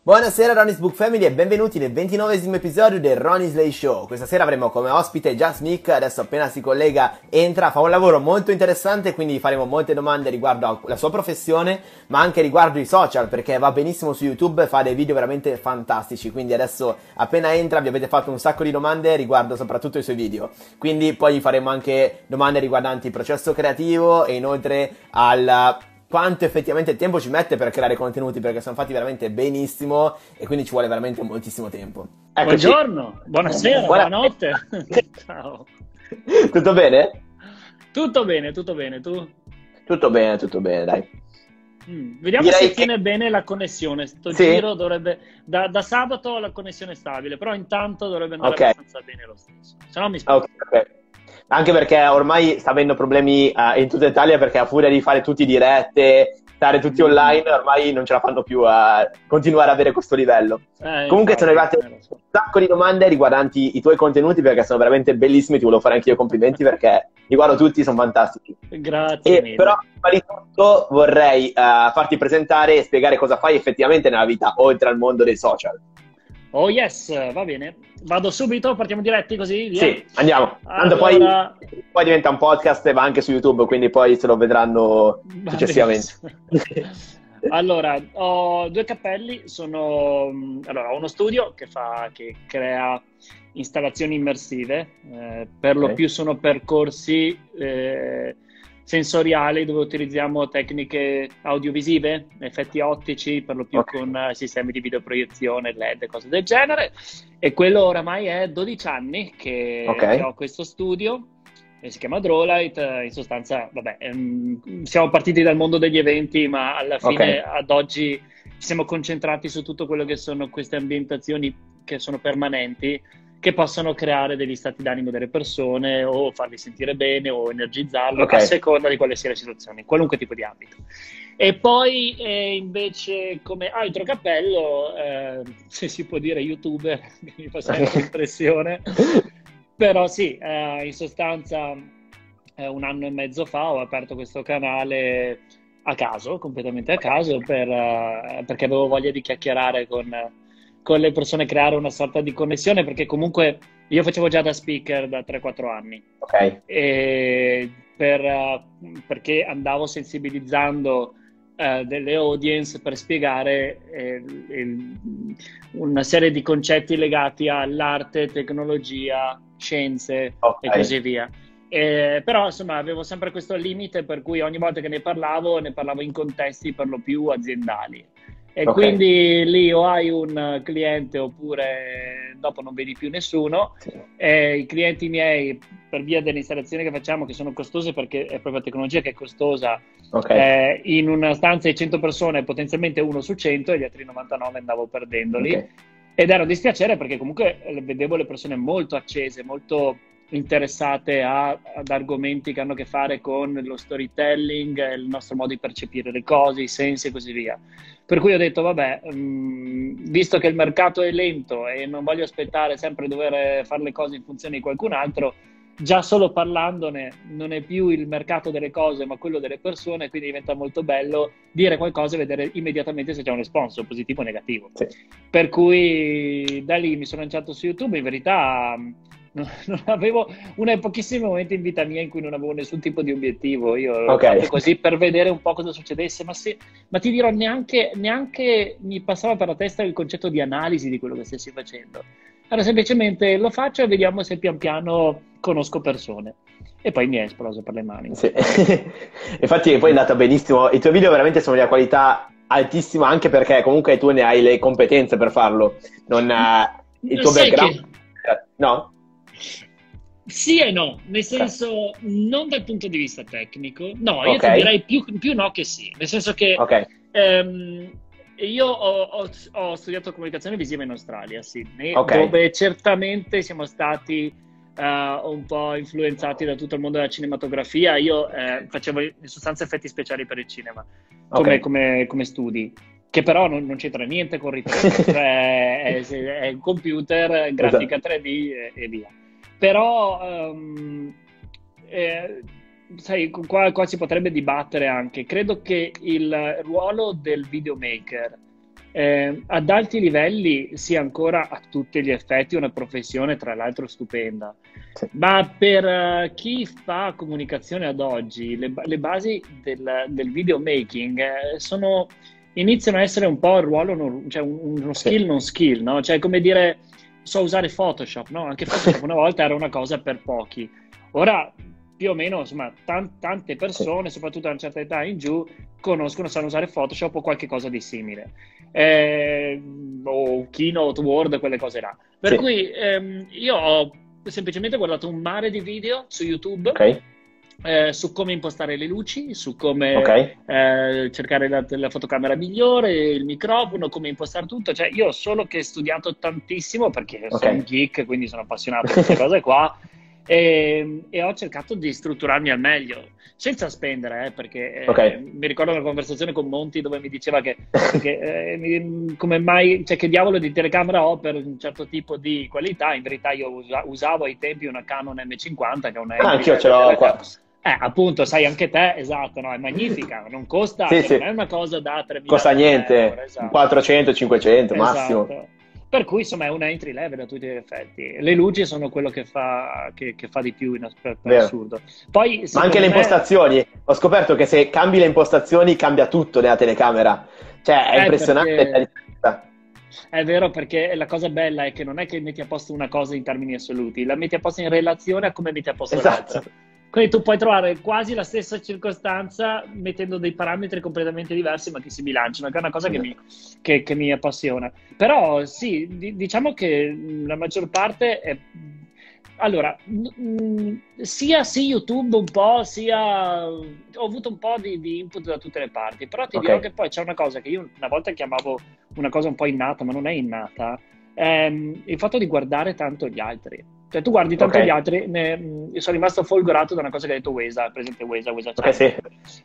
Buonasera Ronnie's Book Family e benvenuti nel ventinovesimo episodio del Ronnie's Lay Show. Questa sera avremo come ospite Just Mick, adesso appena si collega entra, fa un lavoro molto interessante, quindi faremo molte domande riguardo alla sua professione, ma anche riguardo i social, perché va benissimo su YouTube fa dei video veramente fantastici, quindi adesso appena entra vi avete fatto un sacco di domande riguardo soprattutto i suoi video. Quindi poi faremo anche domande riguardanti il processo creativo e inoltre al quanto effettivamente tempo ci mette per creare contenuti perché sono fatti veramente benissimo e quindi ci vuole veramente moltissimo tempo. Eccoci. Buongiorno, buonasera, Buona... buonanotte. Ciao. Tutto bene? Tutto bene, tutto bene, tu? Tutto bene, tutto bene, dai. Mm, vediamo Direi se che... tiene bene la connessione. Sto sì. giro dovrebbe. Da, da, sabato la connessione è stabile, però intanto dovrebbe andare okay. abbastanza bene lo stesso. Se no mi spiego. Okay, okay anche perché ormai sta avendo problemi uh, in tutta Italia perché a furia di fare tutti dirette, stare tutti online, ormai non ce la fanno più a continuare ad avere questo livello. Eh, Comunque sono arrivate un sacco di domande riguardanti i tuoi contenuti perché sono veramente bellissimi, ti volevo fare anche io complimenti perché li guardo tutti, sono fantastici. Grazie. E, però prima di tutto vorrei uh, farti presentare e spiegare cosa fai effettivamente nella vita, oltre al mondo dei social. Oh yes, va bene. Vado subito, partiamo diretti così? Via. Sì, andiamo. Tanto allora... poi, poi, diventa un podcast e va anche su YouTube, quindi poi se lo vedranno va successivamente. allora, ho due cappelli, sono... Allora, ho uno studio che, fa, che crea installazioni immersive, eh, per okay. lo più sono percorsi... Eh, sensoriali dove utilizziamo tecniche audiovisive, effetti ottici, per lo più okay. con uh, sistemi di videoproiezione, LED e cose del genere. E quello oramai è 12 anni che, okay. che ho questo studio si chiama Drawlight. In sostanza, vabbè, um, siamo partiti dal mondo degli eventi, ma alla fine okay. ad oggi ci siamo concentrati su tutto quello che sono queste ambientazioni che sono permanenti che possono creare degli stati d'animo delle persone o farli sentire bene o energizzarlo okay. a seconda di quale sia la situazione, in qualunque tipo di ambito. E poi eh, invece come altro cappello, eh, se si può dire youtuber, mi fa sempre l'impressione, però sì, eh, in sostanza eh, un anno e mezzo fa ho aperto questo canale a caso, completamente a caso, per, eh, perché avevo voglia di chiacchierare con con le persone creare una sorta di connessione perché comunque io facevo già da speaker da 3-4 anni Ok. per, uh, perché andavo sensibilizzando uh, delle audience per spiegare eh, il, una serie di concetti legati all'arte, tecnologia, scienze okay. e così via. Eh, però insomma avevo sempre questo limite per cui ogni volta che ne parlavo ne parlavo in contesti per lo più aziendali e okay. quindi lì o hai un cliente oppure dopo non vedi più nessuno. Sì. I clienti miei, per via delle installazioni che facciamo, che sono costose perché è proprio la tecnologia che è costosa, okay. eh, in una stanza di 100 persone potenzialmente uno su 100 e gli altri 99 andavo perdendoli. Okay. Ed ero dispiacere perché comunque vedevo le persone molto accese, molto interessate a, ad argomenti che hanno a che fare con lo storytelling, il nostro modo di percepire le cose, i sensi e così via. Per cui ho detto, vabbè, mh, mm, visto che il mercato è lento e non voglio aspettare sempre dover fare le cose in funzione di qualcun altro, già solo parlandone non è più il mercato delle cose ma quello delle persone, quindi diventa molto bello dire qualcosa e vedere immediatamente se c'è un responso positivo o negativo. Sì. Per cui da lì mi sono lanciato su YouTube, in verità non avevo una dei pochissimi momenti in vita mia in cui non avevo nessun tipo di obiettivo. Io l'ho okay. fatto così per vedere un po' cosa succedesse, ma, se, ma ti dirò, neanche, neanche, mi passava per la testa il concetto di analisi di quello che stessi facendo. Allora, semplicemente lo faccio e vediamo se pian piano conosco persone. E poi mi è esploso per le mani. Sì. Infatti, poi è andata benissimo. I tuoi video veramente sono di una qualità altissima, anche perché comunque tu ne hai le competenze per farlo. Non, uh, il tuo Sai background. Che... No? Sì e no, nel senso non dal punto di vista tecnico, no, io okay. ti direi più, più, no che sì, nel senso che okay. ehm, io ho, ho, ho, studiato comunicazione visiva in Australia, Sydney, okay. dove certamente siamo stati uh, un po' influenzati da tutto il mondo della cinematografia, io eh, facevo in sostanza effetti speciali per il cinema, come, come, come studi che però non, non, c'entra niente con ritorno, cioè è, è, un computer, grafica 3D e, e via. Però, um, eh, sai, qua, qua, si potrebbe dibattere anche. Credo che il ruolo del videomaker eh, ad alti livelli sia ancora a tutti gli effetti una professione tra l'altro stupenda, sì. ma per uh, chi fa comunicazione ad oggi le, le basi del, del videomaking eh, sono, iniziano a essere un po' il ruolo, non, cioè un, uno skill sì. non skill, no? cioè come dire so usare Photoshop, no? anche Photoshop una volta era una cosa per pochi, ora più o meno insomma, tan- tante persone, soprattutto a una certa età in giù, conoscono, sanno usare Photoshop o qualche cosa di simile. Eh, o Keynote, Word, quelle cose là. Per sì. cui ehm, io ho semplicemente guardato un mare di video su YouTube. Okay. Eh, su come impostare le luci, su come okay. eh, cercare la, la, fotocamera migliore, il microfono, come impostare tutto. Cioè, io ho solo che studiato tantissimo perché okay. sono un geek, quindi sono appassionato di queste cose qua e, e, ho cercato di strutturarmi al meglio, senza spendere, eh, perché eh, okay. mi ricordo una conversazione con Monti dove mi diceva che, che eh, come mai, cioè che diavolo di telecamera ho per un certo tipo di qualità, in verità io usa, usavo ai tempi una Canon M50 che è una... Ah, anch'io ce l'ho qua. Eh, appunto, sai anche te, esatto, no, è magnifica, non costa, sì, cioè, sì. non è una cosa da 3.000 Costa niente, euro, esatto. 400, 500 esatto. massimo. Per cui insomma è una entry level a tutti gli effetti. Le luci sono quello che fa, che, che fa di più in per, per assurdo. Poi, Ma anche le me... impostazioni. Ho scoperto che se cambi le impostazioni cambia tutto nella telecamera. Cioè è eh, impressionante perché... È vero perché la cosa bella è che non è che metti a posto una cosa in termini assoluti, la metti a posto in relazione a come metti a posto esatto. l'altra. Quindi tu puoi trovare quasi la stessa circostanza mettendo dei parametri completamente diversi ma che si bilanciano, che è una cosa che mi, che, che mi appassiona. Però sì, di, diciamo che la maggior parte è... Allora, mh, sia sì YouTube un po', sia... Ho avuto un po' di, di input da tutte le parti, però ti okay. dirò che poi c'è una cosa che io una volta chiamavo una cosa un po' innata, ma non è innata, ehm, il fatto di guardare tanto gli altri. Cioè, tu guardi tanto okay. gli altri, ne, io sono rimasto folgorato da una cosa che ha detto Wesa, per esempio Wesa, Wesa, okay, sì.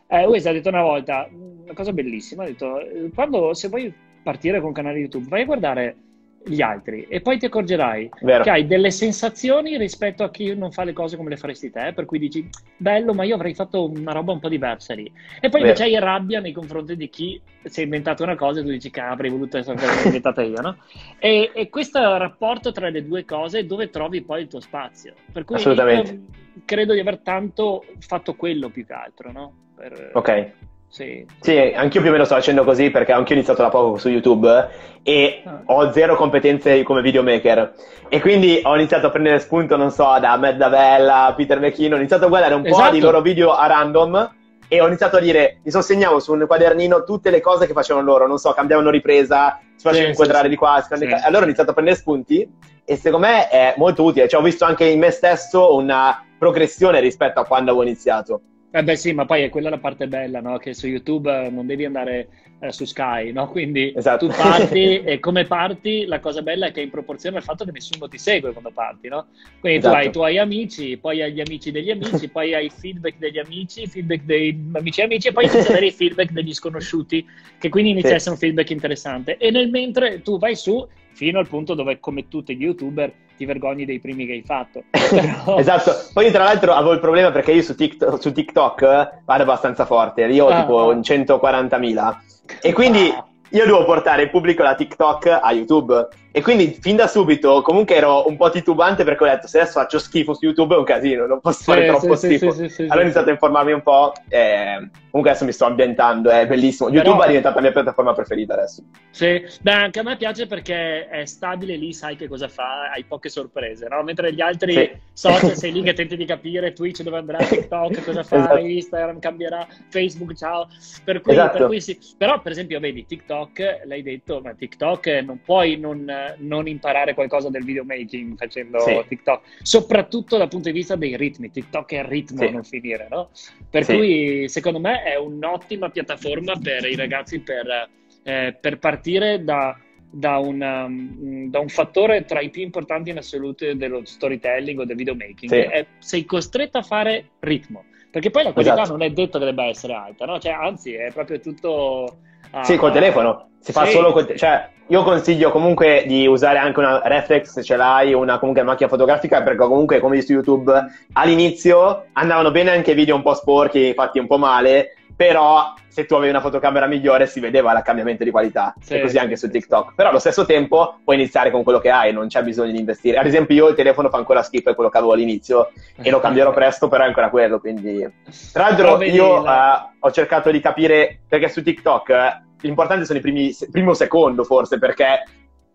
eh, Wesa ha detto una volta, una cosa bellissima, ha detto, quando, se vuoi partire con un canale YouTube, vai a guardare gli altri e poi ti accorgerai Vero. che hai delle sensazioni rispetto a chi non fa le cose come le faresti te, per cui dici bello, ma io avrei fatto una roba un po' diversa lì. E poi invece hai rabbia nei confronti di chi si è inventato una cosa e tu dici che avrei voluto essere inventata io, no? E, e, questo rapporto tra le due cose dove trovi poi il tuo spazio. Per cui credo di aver tanto fatto quello più che altro, no? Per, ok. Sì. sì, anch'io più o meno sto facendo così perché anch'io ho iniziato da poco su YouTube e ah. ho zero competenze come videomaker e quindi ho iniziato a prendere spunto, non so, da Matt Davella, Peter McKinnon, ho iniziato a guardare un esatto. po' di loro video a random e ho iniziato a dire, mi sosegnavo su un quadernino tutte le cose che facevano loro, non so, cambiavano ripresa, si facevano sì, inquadrare sì, di qua, sì. allora ho iniziato a prendere spunti e secondo me è molto utile, cioè ho visto anche in me stesso una progressione rispetto a quando avevo iniziato. Eh beh sì, ma poi è quella la parte bella, no? Che su YouTube non devi andare eh, su Sky, no? Quindi esatto. tu parti e come parti la cosa bella è che è in proporzione al fatto che nessuno ti segue quando parti, no? Quindi esatto. tu hai i tuoi amici, poi hai gli amici degli amici, poi hai i feedback degli amici, feedback dei amici e amici e poi inizi ad avere i feedback degli sconosciuti, che quindi inizia sì. a essere un feedback interessante. E nel mentre tu vai su fino al punto dove, come tutti gli youtuber, ti vergogni dei primi che hai fatto. Però... esatto, poi tra l'altro avevo il problema perché io su TikTok, su TikTok vado abbastanza forte, io ho ah, tipo ah. 140.000 e quindi ah io devo portare il pubblico da TikTok a YouTube. E quindi fin da subito comunque ero un po' titubante perché ho detto se adesso faccio schifo su YouTube è un casino, non posso fare troppo sì, schifo. Sì, sì, allora ho iniziato a informarmi un po'. E... Comunque adesso mi sto ambientando, è bellissimo. YouTube Però... è diventata la mia piattaforma preferita adesso. Sì, beh, anche a me piace perché è stabile lì, sai che cosa fa, hai poche sorprese, no? Mentre gli altri social sei lì che tenti di capire Twitch dove andrà, TikTok cosa fa, esatto. Instagram cambierà, Facebook ciao. Per cui, esatto. per cui sì. Però per esempio vedi TikTok, l'hai detto, ma TikTok non puoi non, non imparare qualcosa del videomaking facendo sì. TikTok, soprattutto dal punto di vista dei ritmi. TikTok è il ritmo sì. a non finire, no? Per sì. cui secondo me è un'ottima piattaforma per i ragazzi per, eh, per partire da, da, una, um, da, un fattore tra i più importanti in assoluto dello storytelling o del videomaking. È, sei costretto a fare ritmo. Perché poi la qualità esatto. non è detto che debba essere alta, no? Cioè, anzi, è proprio tutto Ah, sì, col telefono. Si fa sì. solo col Cioè, io consiglio comunque di usare anche una reflex se ce l'hai, una comunque macchina fotografica, perché comunque, come visto su YouTube, all'inizio andavano bene anche video un po' sporchi, fatti un po' male, però se tu avevi una fotocamera migliore si vedeva il cambiamento di qualità sì, e così anche su TikTok. Però allo stesso tempo puoi iniziare con quello che hai, non c'è bisogno di investire. Ad esempio io il telefono fa ancora schifo è quello che avevo all'inizio e lo cambierò presto, però è ancora quello, quindi... Tra l'altro io uh, ho cercato di capire, perché su TikTok uh, l'importante sono i primi, primo secondo forse, perché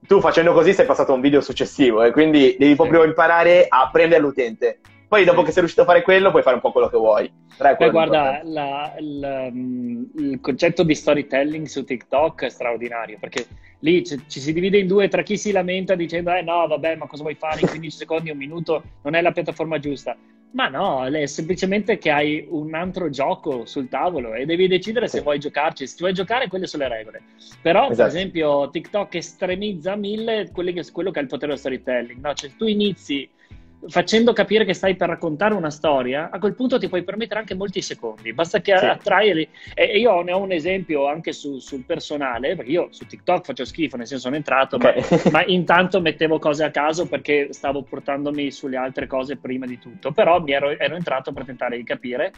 tu facendo così sei passato a un video successivo e quindi devi proprio imparare a prendere l'utente. Poi dopo che sei riuscito a fare quello puoi fare un po' quello che vuoi. Beh, guarda, la, la, mm, il concetto di storytelling su TikTok è straordinario perché lì ci, ci, si divide in due tra chi si lamenta dicendo eh no vabbè ma cosa vuoi fare in 15 secondi, un minuto, non è la piattaforma giusta. Ma no, è semplicemente che hai un altro gioco sul tavolo e devi decidere se vuoi giocarci. Se vuoi giocare, quelle sono le regole. Però, esatto. per esempio, TikTok estremizza a mille quello che, quello che è il potere dello storytelling. No? Cioè, tu inizi facendo capire che stai per raccontare una storia, a quel punto ti puoi permettere anche molti secondi, basta che sì. attrai. E io ne ho un esempio anche su, sul personale, perché io su TikTok faccio schifo, nel senso sono entrato, okay. ma, ma, intanto mettevo cose a caso perché stavo portandomi sulle altre cose prima di tutto, però mi ero, ero entrato per tentare di capire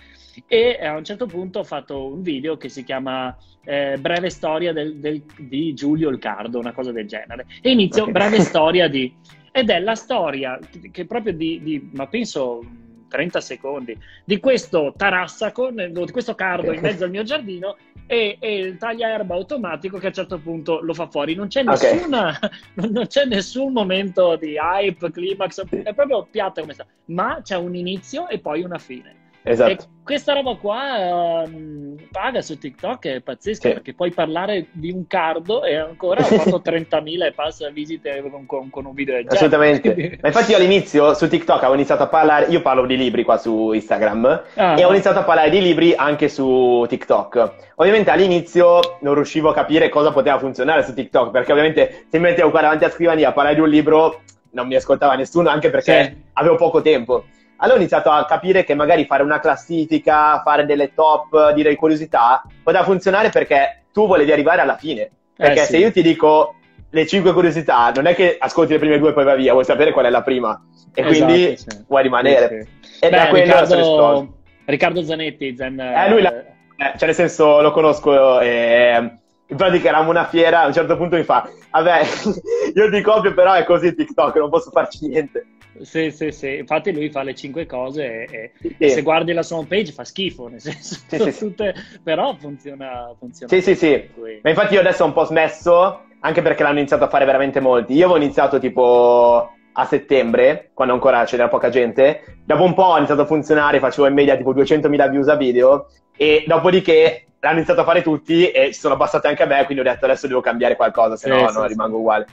e a un certo punto ho fatto un video che si chiama eh, Breve storia del, del, di Giulio Ilcardo, una cosa del genere, e inizio okay. breve storia di ed è la storia che proprio di, di ma penso 30 secondi, di questo tarassaco, di questo cardo in mezzo al mio giardino e, e il tagliaerba automatico che a un certo punto lo fa fuori. Non c'è, nessuna, okay. non c'è nessun momento di hype, climax, è proprio piatta come sta, ma c'è un inizio e poi una fine. Esatto. E questa roba qua um, paga su TikTok, è pazzesco sì. perché puoi parlare di un cardo e ancora ho fatto 30.000 e passa visite con, con, un video del genere. Assolutamente. Ma infatti io all'inizio su TikTok ho iniziato a parlare, io parlo di libri qua su Instagram ah, e ho iniziato a parlare di libri anche su TikTok. Ovviamente all'inizio non riuscivo a capire cosa poteva funzionare su TikTok perché ovviamente se mi mettevo qua davanti a scrivania a parlare di un libro non mi ascoltava nessuno anche perché sì. avevo poco tempo. Allora ho iniziato a capire che magari fare una classifica, fare delle top, dire curiosità, poteva funzionare perché tu volevi arrivare alla fine. Perché eh, sì. se io ti dico le cinque curiosità, non è che ascolti le prime due e poi vai via, vuoi sapere qual è la prima. E esatto, quindi sì. vuoi rimanere. Sì, e Beh, da quello Riccardo, Riccardo Zanetti, Zen, eh, lui la, eh, cioè nel senso lo conosco e in pratica eravamo una fiera, a un certo punto mi fa, vabbè, io ti copio però è così TikTok, non posso farci niente. Sì, sì, sì, infatti lui fa le cinque cose e, sì. e se guardi la sua home page fa schifo, nel senso, sì, tutte, però funziona, funziona. Sì, sì, sì, ma infatti io adesso ho un po' smesso, anche perché l'hanno iniziato a fare veramente molti. Io avevo iniziato tipo a settembre, quando ancora c'era poca gente, dopo un po' ho iniziato a funzionare, facevo in media tipo 200.000 views a video e dopodiché l'hanno iniziato a fare tutti e si sono abbassate anche a me, quindi ho detto adesso devo cambiare qualcosa, se no non rimango uguale.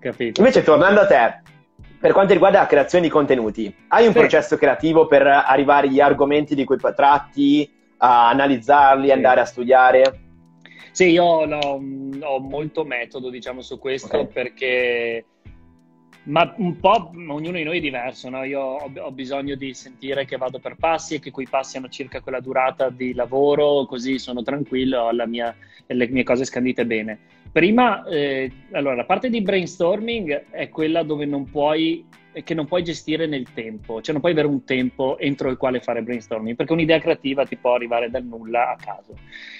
Capito. Invece tornando a te, per quanto riguarda la creazione di contenuti, hai un sì. processo creativo per arrivare agli argomenti di cui tratti, a analizzarli, sì. andare a studiare? Sì, io ho, ho molto metodo, diciamo, su questo okay. perché ma un po' ognuno di noi è diverso, no? Io ho, ho, bisogno di sentire che vado per passi e che quei passi hanno circa quella durata di lavoro, così sono tranquillo, ho mia, le mie cose scandite bene. Prima, eh, allora, la parte di brainstorming è quella dove non puoi che non puoi gestire nel tempo, cioè non puoi avere un tempo entro il quale fare brainstorming, perché un'idea creativa ti può arrivare dal nulla a caso.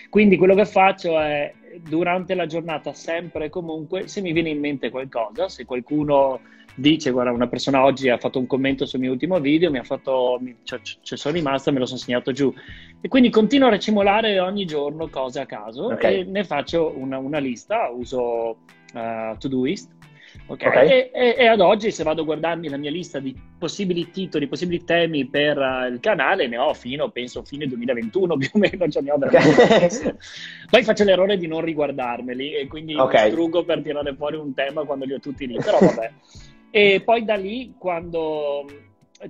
Quindi quello che faccio è durante la giornata, sempre e comunque, se mi viene in mente qualcosa, se qualcuno dice, guarda, una persona oggi ha fatto un commento sul mio ultimo video, mi ha fatto, mi, cioè, cioè sono rimasto e me lo sono segnato giù. E quindi continuo a recimolare ogni giorno cose a caso okay. e ne faccio una, una lista, uso uh, Todoist Okay? Okay. E, e, e, ad oggi, se vado a guardarmi la mia lista di possibili titoli, possibili temi per uh, il canale, ne ho fino, penso, fine 2021 più o meno, cioè ne ho veramente Poi faccio l'errore di non riguardarmeli e quindi okay. struggo per tirare fuori un tema quando li ho tutti lì, però vabbè. e poi da lì, quando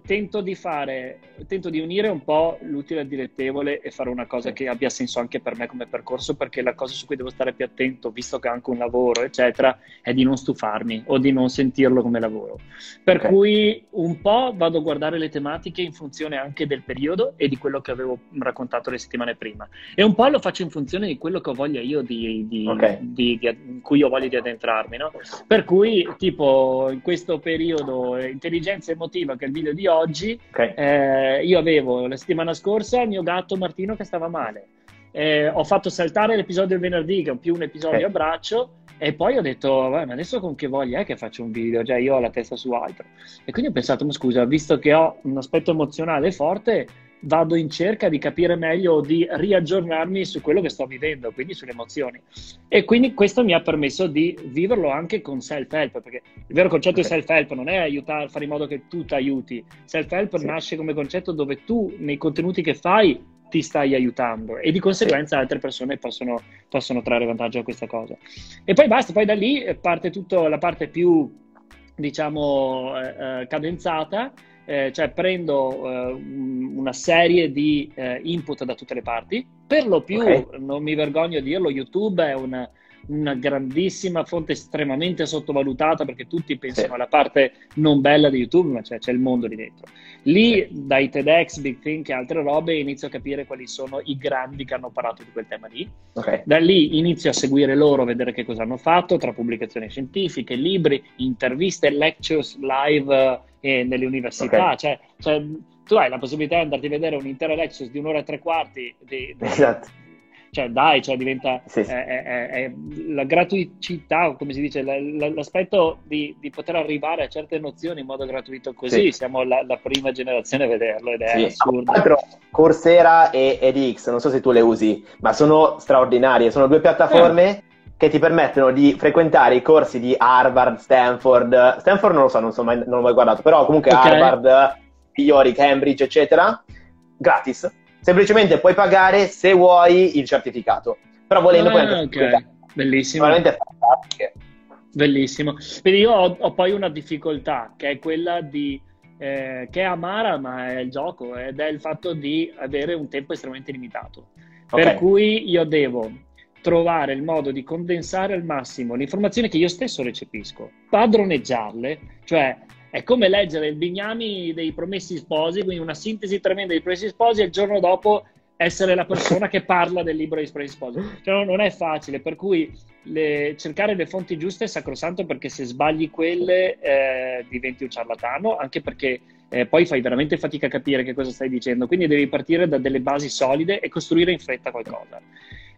tento di fare, tento di unire un po' l'utile al dilettevole e fare una cosa che abbia senso anche per me come percorso, perché la cosa su cui devo stare più attento, visto che ho anche un lavoro, eccetera, è di non stufarmi o di non sentirlo come lavoro. Per okay. cui un po' vado a guardare le tematiche in funzione anche del periodo e di quello che avevo raccontato le settimane prima. E un po' lo faccio in funzione di quello che ho voglia io di, di, okay. di, di in cui ho voglia di addentrarmi, no? Per cui, tipo, in questo periodo, intelligenza emotiva, che è il video di di oggi, okay. eh, io avevo la settimana scorsa il mio gatto Martino che stava male. eh, ho fatto saltare l'episodio del venerdì, che è più un episodio Eh. a braccio, e poi ho detto, "Vabbè, ma adesso con che voglia è che faccio un video? Cioè, io ho la testa su altro. E quindi ho pensato, ma scusa, visto che ho un aspetto emozionale forte, vado in cerca di capire meglio o di riaggiornarmi su quello che sto vivendo, quindi sulle emozioni. E quindi questo mi ha permesso di viverlo anche con self-help, perché il vero concetto Ok. di self-help non è aiutare, fare in modo che tu ti aiuti. Self-help Sì. nasce come concetto dove tu, nei contenuti che fai, ti stai aiutando e di conseguenza altre persone possono, possono trarre vantaggio da questa cosa. E poi basta, poi da lì eh, parte tutta la parte più, diciamo, eh, eh, cadenzata, eh, cioè prendo eh, un- una serie di eh, input da tutte le parti, per lo più, Ok. non mi vergogno a dirlo, YouTube è una, una grandissima fonte estremamente sottovalutata perché tutti pensano Sì. alla parte non bella di YouTube, ma c'è, c'è il mondo lì dentro. Lì, dai TEDx, Big Think e altre robe, inizio a capire quali sono i grandi che hanno parlato di quel tema lì. Ok. Da lì inizio a seguire loro, a vedere che cosa hanno fatto, tra pubblicazioni scientifiche, libri, interviste, lectures live eh, nelle università. Ok. Cioè, cioè, tu hai la possibilità di andarti a vedere un'intera lecture di un'ora e tre quarti. Di, di- Esatto. Cioè, dai, cioè diventa Sì, sì. eh, eh, eh, eh, la gratuità, come si dice, la- la- l'aspetto di, di poter arrivare a certe nozioni in modo gratuito così. Sì. Siamo la, la prima generazione a vederlo ed è assurdo. Tra l'altro, Coursera e edX, non so se tu le usi, ma sono straordinarie. Sono due piattaforme che ti permettono di frequentare i corsi di Harvard, Stanford. Stanford non lo so, non, so mai, non l'ho mai guardato, però comunque Ok. Harvard, migliori, Cambridge, eccetera, gratis. Semplicemente puoi pagare se vuoi il certificato. Però volendo puoi Ah, anche ok, bellissimo. Veramente fantastiche. Bellissimo. Quindi io ho, ho poi una difficoltà che è quella di eh, che è amara, ma è il gioco ed è il fatto di avere un tempo estremamente limitato. Per Ok. cui io devo trovare il modo di condensare al massimo le informazioni che io stesso recepisco, padroneggiarle, cioè è come leggere il bignami dei promessi sposi, quindi una sintesi tremenda dei promessi sposi e il giorno dopo essere la persona che parla del libro dei promessi sposi. Cioè, non, è facile, per cui le- cercare le fonti giuste è sacrosanto perché se sbagli quelle eh, diventi un ciarlatano, anche perché eh, poi fai veramente fatica a capire che cosa stai dicendo, quindi devi partire da delle basi solide e costruire in fretta qualcosa.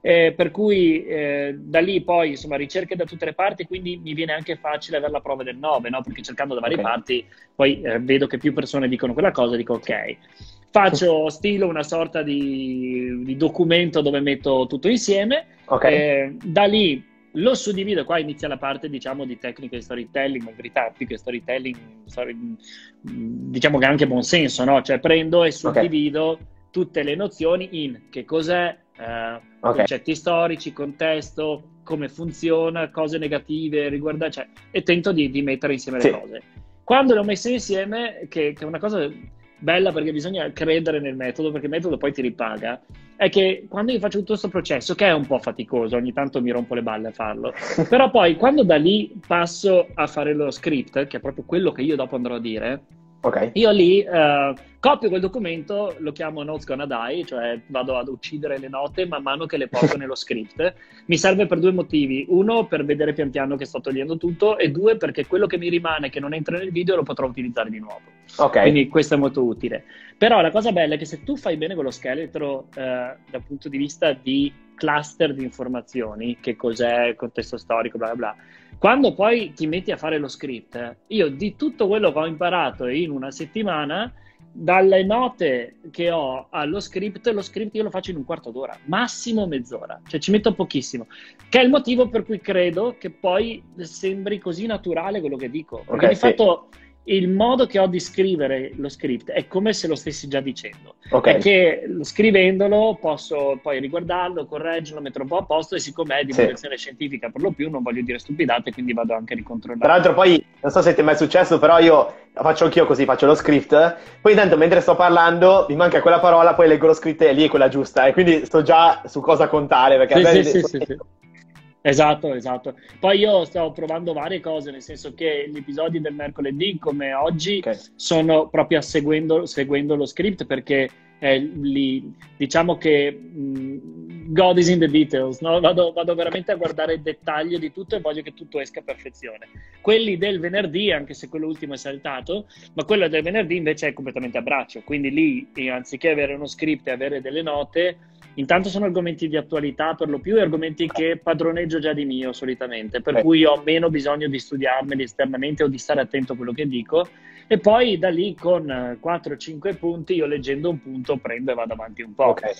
Eh, per cui eh, da lì poi insomma ricerche da tutte le parti, quindi mi viene anche facile avere la prova del 9, no? perché cercando da varie Ok. parti poi eh, vedo che più persone dicono quella cosa, dico ok. Faccio stilo una sorta di, di documento dove metto tutto insieme, Ok. eh, da lì lo suddivido, qua inizia la parte diciamo di tecnica di storytelling, ma in verità più che storytelling, story- diciamo che è anche buon senso, no? Cioè prendo e suddivido tutte le nozioni in che cos'è, eh, Ok. concetti storici, contesto, come funziona, cose negative, riguarda, cioè, e tento di, di mettere insieme Sì. le cose. Quando le ho messe insieme, che, che è una cosa bella perché bisogna credere nel metodo, perché il metodo poi ti ripaga, è che quando io faccio tutto questo processo, che è un po' faticoso, ogni tanto mi rompo le balle a farlo, però poi quando da lì passo a fare lo script, che è proprio quello che io dopo andrò a dire, Ok. io lì eh, copio quel documento, lo chiamo Notes Gonna Die, cioè vado ad uccidere le note man mano che le porto nello script. Mi serve per due motivi. Uno, per vedere pian piano che sto togliendo tutto, e due, perché quello che mi rimane che non entra nel video lo potrò utilizzare di nuovo. Ok. Quindi questo è molto utile. Però la cosa bella è che se tu fai bene quello scheletro eh, dal punto di vista di cluster di informazioni, che cos'è il contesto storico, bla bla bla, quando poi ti metti a fare lo script, io di tutto quello che ho imparato in una settimana, dalle note che ho allo script, lo script io lo faccio in un quarto d'ora, massimo mezz'ora, cioè ci metto pochissimo, che è il motivo per cui credo che poi sembri così naturale quello che dico. Perché Ok, di sì. fatto il modo che ho di scrivere lo script è come se lo stessi già dicendo. Ok. È che scrivendolo posso poi riguardarlo, correggerlo, metterlo un po' a posto e siccome è divulgazione scientifica per lo più non voglio dire stupidate, quindi vado anche a Tra ricontrollare. l'altro poi, non so se ti è mai successo, però io faccio anch'io così, faccio lo script, poi intanto mentre sto parlando mi manca quella parola, poi leggo lo script e lì è quella giusta, e quindi sto già su cosa contare, perché Sì, a me- sì, sì, sì, sì. Esatto, esatto. Poi io sto provando varie cose, nel senso che gli episodi del mercoledì, come oggi, Ok. sono proprio seguendo, seguendo lo script perché eh, li- diciamo che mh, God is in the details, no? vado, vado, veramente a guardare il dettaglio di tutto e voglio che tutto esca a perfezione. Quelli del venerdì, anche se quello ultimo è saltato, ma quello del venerdì invece è completamente a braccio, quindi lì anziché avere uno script e avere delle note, intanto sono argomenti di attualità per lo più e argomenti che padroneggio già di mio solitamente, per cui ho meno bisogno di studiarmeli esternamente o di stare attento a quello che dico e poi da lì con 4-5 punti io leggendo un punto prendo e vado avanti un po'. Okay.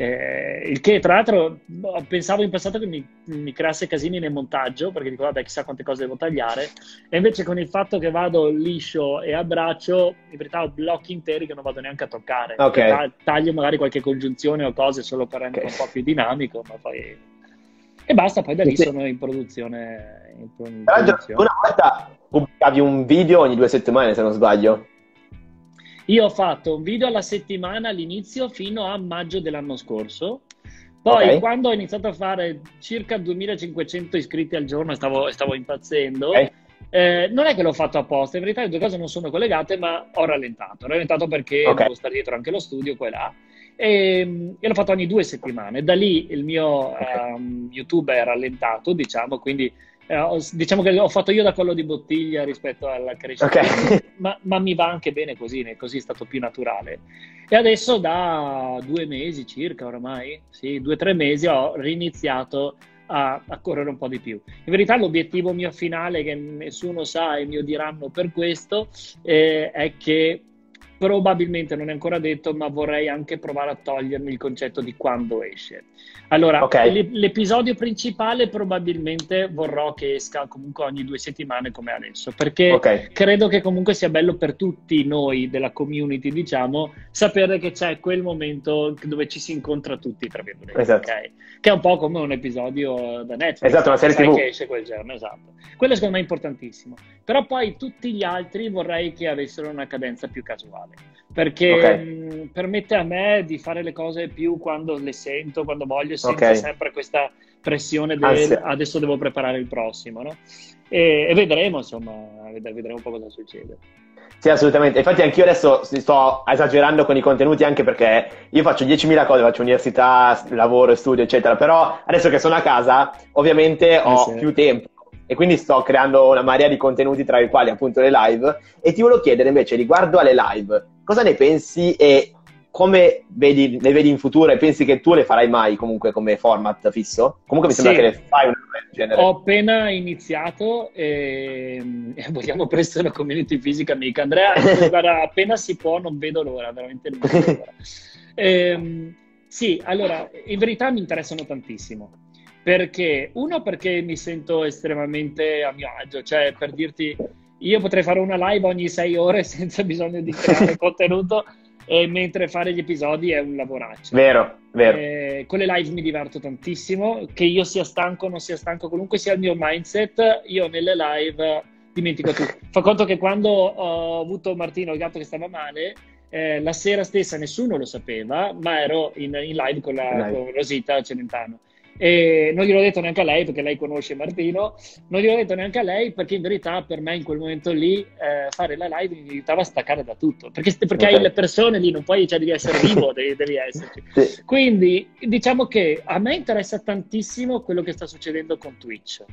Eh, il che tra l'altro pensavo in passato che mi, mi, creasse casini nel montaggio perché dico vabbè chissà quante cose devo tagliare e invece con il fatto che vado liscio e a braccio in verità ho blocchi interi che non vado neanche a toccare okay. taglio magari qualche congiunzione o cose solo per rendere okay. un po' più dinamico ma poi e basta poi da lì sono in produzione, in produzione. una volta pubblicavi un video ogni due settimane se non sbaglio io ho fatto un video alla settimana all'inizio fino a maggio dell'anno scorso. Poi, okay. quando ho iniziato a fare circa 2500 iscritti al giorno, stavo, stavo impazzendo. Okay. Eh, non è che l'ho fatto apposta, in verità le due cose non sono collegate, ma ho rallentato. Ho rallentato perché okay. devo stare dietro anche lo studio, qua e là. E, e l'ho fatto ogni due settimane. Da lì il mio um, YouTube è rallentato, diciamo, quindi eh, diciamo che ho fatto io da collo di bottiglia rispetto alla crescita, okay. ma, ma, mi va anche bene così, così è stato più naturale. E adesso da due mesi circa oramai, sì, due o tre mesi ho riniziato a, a, correre un po' di più. In verità l'obiettivo mio finale, che nessuno sa e mi odieranno per questo, eh, è che probabilmente non è ancora detto, ma vorrei anche provare a togliermi il concetto di quando esce. Allora, okay. l'episodio principale probabilmente vorrò che esca comunque ogni due settimane come adesso, perché okay. credo che comunque sia bello per tutti noi della community, diciamo, sapere che c'è quel momento dove ci si incontra tutti, tra virgolette, esatto. okay? Che è un po' come un episodio da Netflix. Esatto, una serie TV. che esce quel giorno, esatto. Quello secondo me è importantissimo. Però poi tutti gli altri vorrei che avessero una cadenza più casuale perché okay. mh, permette a me di fare le cose più quando le sento, quando voglio, senza okay. sempre questa pressione del adesso devo preparare il prossimo, no? e, e, vedremo, insomma, vedremo un po' cosa succede. Sì, assolutamente. Infatti anch'io adesso sto esagerando con i contenuti anche perché io faccio 10.000 cose, faccio università, lavoro, studio, eccetera, però adesso che sono a casa ovviamente eh ho sì. più tempo e quindi sto creando una marea di contenuti tra i quali appunto le live e ti volevo chiedere invece riguardo alle live, cosa ne pensi e come vedi, le vedi in futuro e pensi che tu le farai mai comunque come format fisso? Comunque mi sembra sì. che le fai una del genere. Ho appena iniziato e, e vogliamo presto la community fisica amica. Andrea, guarda, appena si può non vedo l'ora, veramente non vedo l'ora. Ehm, sì, allora, in verità mi interessano tantissimo. Perché? Uno, perché mi sento estremamente a mio agio, cioè per dirti io potrei fare una live ogni sei ore senza bisogno di creare contenuto, eh, mentre fare gli episodi è un lavoraccio. Vero, vero. Eh, con le live mi diverto tantissimo, che io sia stanco o non sia stanco, comunque sia il mio mindset, io nelle live dimentico tutto. Fa conto che quando ho avuto Martino, il gatto che stava male, eh, la sera stessa nessuno lo sapeva, ma ero in, in live con, la, live. con Rosita Celentano. E non gliel'ho detto neanche a lei perché lei conosce Martino, non gliel'ho detto neanche a lei perché in verità per me in quel momento lì eh, fare la live mi aiutava a staccare da tutto, perché, perché okay. hai le persone lì, non puoi, cioè devi essere vivo, devi, devi esserci. Sì. Quindi diciamo che a me interessa tantissimo quello che sta succedendo con Twitch.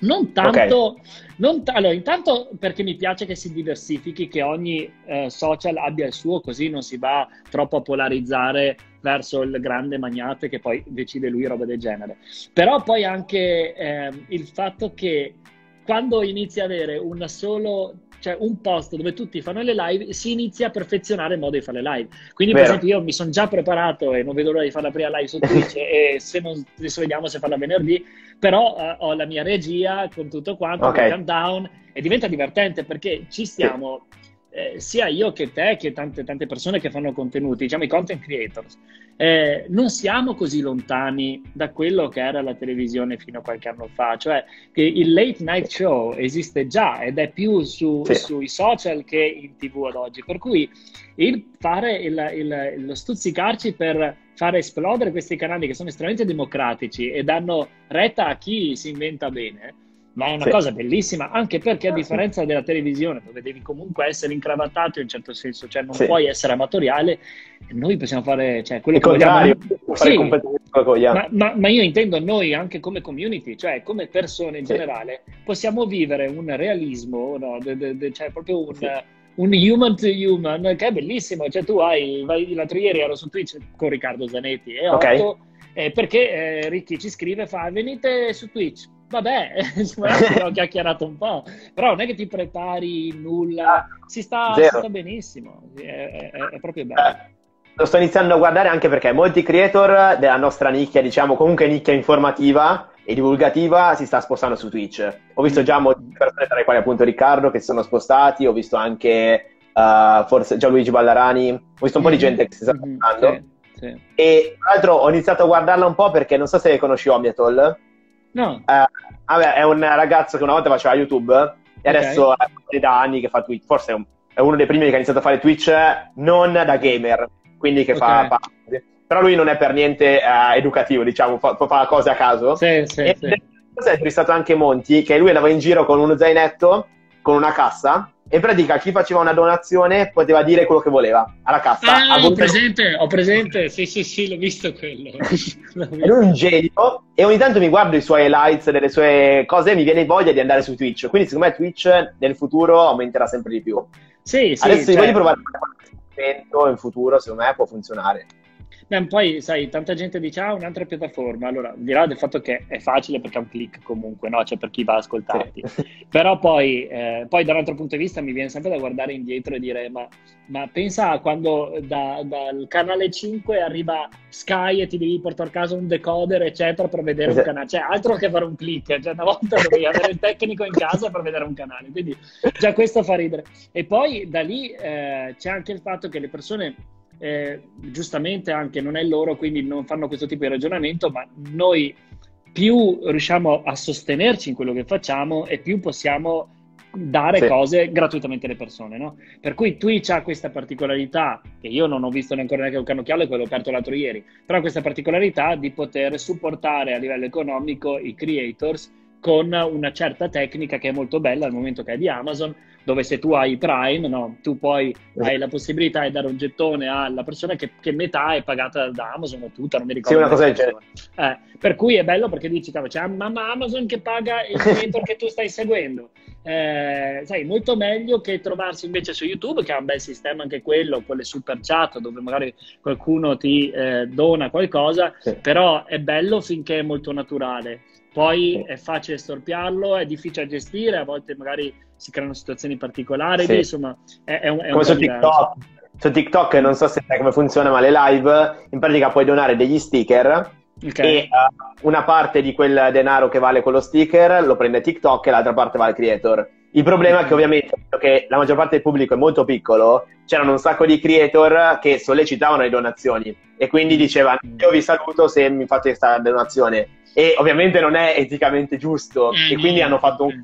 Non tanto, okay. non t- allora, intanto perché mi piace che si diversifichi, che ogni eh, social abbia il suo, così non si va troppo a polarizzare verso il grande magnate che poi decide lui roba del genere. Però poi anche eh, il fatto che quando inizi ad avere un solo cioè un posto dove tutti fanno le live, si inizia a perfezionare il modo di fare le live. Quindi, Vero. per esempio, io mi sono già preparato e non vedo l'ora di fare la prima live su Twitch e se non adesso vediamo se farla venerdì, però uh, ho la mia regia con tutto quanto, okay. il countdown e diventa divertente perché ci stiamo eh, sia io che te, che tante, tante, persone che fanno contenuti, diciamo i content creators, eh, non siamo così lontani da quello che era la televisione fino a qualche anno fa, cioè che il late night show esiste già ed è più su, sì. sui social che in tv ad oggi, per cui il fare il, il, lo stuzzicarci per fare esplodere questi canali che sono estremamente democratici e danno retta a chi si inventa bene, ma è una sì. cosa bellissima, anche perché a differenza della televisione, dove devi comunque essere incravattato in un certo senso, cioè non sì. puoi essere amatoriale, noi possiamo fare cioè, quello Il che vogliamo. Sì, ma, ma, ma, io intendo noi anche come community, cioè come persone in sì. generale, possiamo vivere un realismo, no? de, de, de, cioè proprio un un human to human che è bellissimo. Cioè, tu hai, vai, l'altro ieri ero su Twitch con Riccardo Zanetti e okay. 8, eh, perché eh, Ricky ci scrive fa venite su Twitch. Vabbè, ho chiacchierato un po', però non è che ti prepari nulla, ah, si sta, si sta benissimo, è, è, è, proprio bello. Eh, lo sto iniziando a guardare anche perché molti creator della nostra nicchia, diciamo comunque nicchia informativa, e divulgativa si sta spostando su Twitch. Ho visto già molte persone, tra le quali appunto Riccardo, che si sono spostati, ho visto anche uh, forse Gianluigi Ballarani, ho visto un po' di mm-hmm. gente che si sta mm-hmm. spostando. Sì, sì. E tra l'altro ho iniziato a guardarla un po' perché non so se conosci Omiatol. No. Uh, vabbè, è un ragazzo che una volta faceva YouTube e okay. adesso è da anni che fa Twitch. Forse è uno dei primi che ha iniziato a fare Twitch non da gamer, quindi che okay. fa però lui non è per niente uh, educativo, diciamo, fa, fa cose a caso. Sì, sì, e sì. Ho intervistato anche Monti, che lui andava in giro con uno zainetto, con una cassa, e in pratica chi faceva una donazione poteva dire quello che voleva alla cassa. Ah, ho presente, ho presente, sì, sì, sì, l'ho visto quello. È un genio e ogni tanto mi guardo i suoi highlights delle sue cose e mi viene voglia di andare su Twitch. Quindi secondo me Twitch nel futuro aumenterà sempre di più. Sì, sì. Adesso cioè... voglio provare in futuro, secondo me può funzionare. Beh, poi, sai, tanta gente dice, ah, un'altra piattaforma. Allora, al di là del fatto che è facile perché è un click comunque, no? Cioè, per chi va a ascoltarti. Sì. Però poi, eh, poi, da un altro punto di vista, mi viene sempre da guardare indietro e dire, ma, ma pensa a quando da, dal canale 5 arriva Sky e ti devi portare a casa un decoder, eccetera, per vedere un canale. Cioè, altro che fare un click. Cioè, una volta dovevi avere il tecnico in casa per vedere un canale. Quindi, già questo fa ridere. E poi, da lì, eh, c'è anche il fatto che le persone eh, giustamente anche non è loro, quindi non fanno questo tipo di ragionamento, ma noi più riusciamo a sostenerci in quello che facciamo e più possiamo dare sì. cose gratuitamente alle persone, no? Per cui Twitch ha questa particolarità, che io non ho visto neanche neanche un cannocchiale, quello aperto l'altro ieri, però questa particolarità di poter supportare a livello economico i creators con una certa tecnica che è molto bella al momento che è di Amazon, dove se tu hai Prime, no, tu poi hai la possibilità di dare un gettone alla persona che, che metà è pagata da Amazon o tutta, non mi ricordo. Sì, una cosa del genere. Eh, per cui è bello perché dici, c'è cioè, mamma Amazon che paga il creator che tu stai seguendo. Eh, sai, molto meglio che trovarsi invece su YouTube, che ha un bel sistema anche quello, con le super chat, dove magari qualcuno ti eh, dona qualcosa, sì. però è bello finché è molto naturale. Poi è facile storpiarlo, è difficile da gestire, a volte magari si creano situazioni particolari, sì. insomma è, è un, è come su TikTok. Su TikTok non so se sai come funziona, ma le live in pratica puoi donare degli sticker okay. e uh, una parte di quel denaro che vale quello sticker lo prende TikTok e l'altra parte va al creator. Il problema è che ovviamente, che la maggior parte del pubblico è molto piccolo, c'erano un sacco di creator che sollecitavano le donazioni e quindi dicevano io vi saluto se mi fate questa donazione e ovviamente non è eticamente giusto e quindi hanno fatto un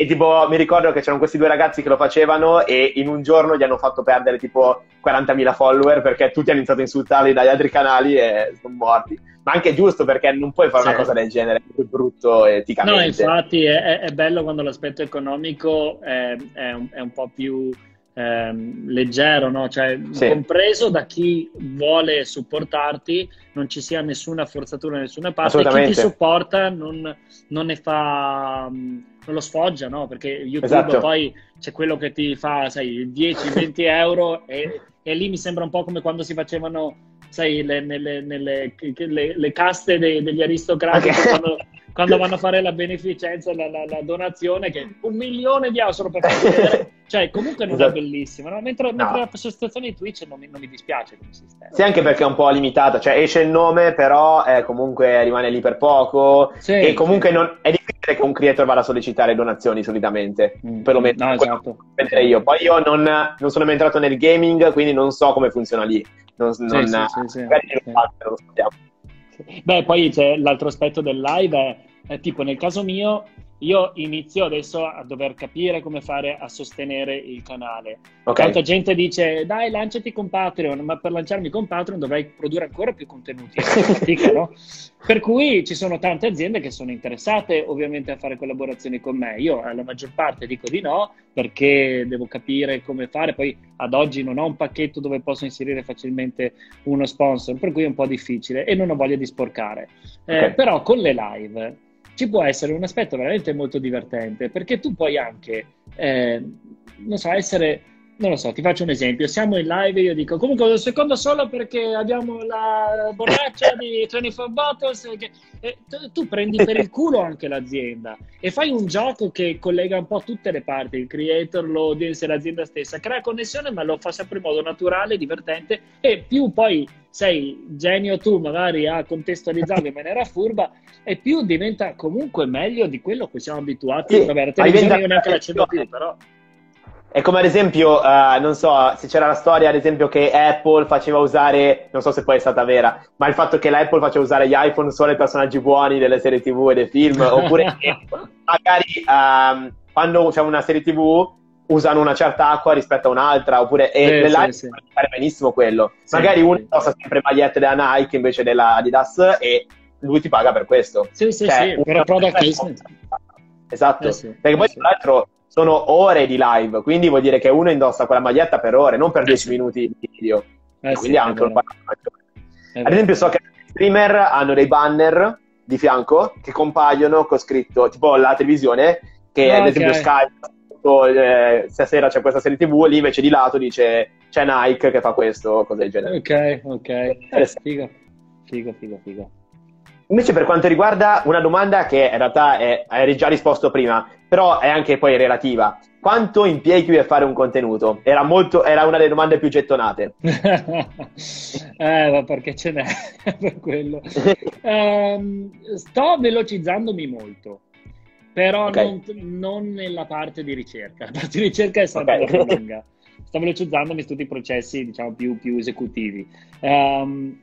e tipo mi ricordo che c'erano questi due ragazzi che lo facevano e in un giorno gli hanno fatto perdere tipo 40.000 follower perché tutti hanno iniziato a insultarli dagli altri canali e sono morti. Ma anche giusto perché non puoi fare sì. una cosa del genere, è brutto eticamente. No, infatti è, è bello quando l'aspetto economico è, è, un, è un po' più ehm, leggero, no? cioè, sì. compreso da chi vuole supportarti, non ci sia nessuna forzatura da nessuna parte, chi ti supporta non, non ne fa non lo sfoggia, no? Perché YouTube esatto. poi c'è quello che ti fa, sai, 10-20 euro e, e, lì mi sembra un po' come quando si facevano, sai, le, nelle, nelle le, le caste dei, degli aristocratici okay. quando quando vanno a fare la beneficenza, la, la, la donazione, che un milione di euro solo per far vedere. cioè, comunque non esatto. è bellissimo, no? mentre, no. mentre la situazione di Twitch non mi, non mi, dispiace come sistema. Sì, anche perché è un po' limitata, cioè esce il nome, però eh, comunque rimane lì per poco sì, e comunque sì. non, è difficile che un creator vada a sollecitare donazioni solitamente, mm. perlomeno no, esatto. io. Poi io non, non, sono mai entrato nel gaming, quindi non so come funziona lì. Non, sì, non, sì, sì, magari sì. Beh, poi c'è l'altro aspetto del live, è, è tipo nel caso mio, io inizio adesso a dover capire come fare a sostenere il canale. Okay. Tanta gente dice, dai, lanciati con Patreon, ma per lanciarmi con Patreon dovrei produrre ancora più contenuti. fatica, no? Per cui ci sono tante aziende che sono interessate ovviamente a fare collaborazioni con me. Io alla maggior parte dico di no, perché devo capire come fare. Poi ad oggi non ho un pacchetto dove posso inserire facilmente uno sponsor, per cui è un po' difficile e non ho voglia di sporcare. Eh, okay. Però con le live ci può essere un aspetto veramente molto divertente, perché tu puoi anche, eh, non so, essere non lo so, ti faccio un esempio. Siamo in live e io dico comunque un secondo solo perché abbiamo la borraccia di 24 bottles. Che, eh, tu, tu, prendi per il culo anche l'azienda e fai un gioco che collega un po' tutte le parti, il creator, l'audience e l'azienda stessa. Crea connessione, ma lo fa sempre in modo naturale, divertente e più poi sei genio tu magari a contestualizzarlo in maniera furba e più diventa comunque meglio di quello cui siamo abituati. Sì, Vabbè, la televisione io neanche l'accendo più, però... È come ad esempio, uh, non so, se c'era la storia ad esempio che Apple faceva usare, non so se poi è stata vera, ma il fatto che l'Apple faceva usare gli iPhone solo ai personaggi buoni delle serie TV e dei film, oppure che magari um, quando c'è una serie TV usano una certa acqua rispetto a un'altra, oppure e sì, nell'iPhone sì, sì. fare benissimo quello. Sì, magari uno indossa sempre magliette della Nike invece della Adidas e lui ti paga per questo. Sì, sì, cioè, sì, per product placement. Esatto, eh perché poi tra l'altro sono ore di live, quindi vuol dire che uno indossa quella maglietta per ore, non per 10 eh minuti di video. Eh quindi sì, anche un Ad esempio so che i streamer hanno dei banner di fianco che compaiono con scritto, tipo la televisione, che ad esempio okay. Skype, eh, stasera c'è questa serie tv, lì invece di lato dice c'è Nike che fa questo, cose del genere. Ok, ok. Figo, figo, figo, figo. Invece per quanto riguarda una domanda che in realtà è, hai già risposto prima, però è anche poi relativa. Quanto impieghi a fare un contenuto? Era, molto, era una delle domande più gettonate. eh, ma perché ce n'è per quello. um, sto velocizzandomi molto, però okay. non, non, nella parte di ricerca. La parte di ricerca è sempre okay. lunga. Sto velocizzandomi su tutti i processi, diciamo, più, più esecutivi. Um,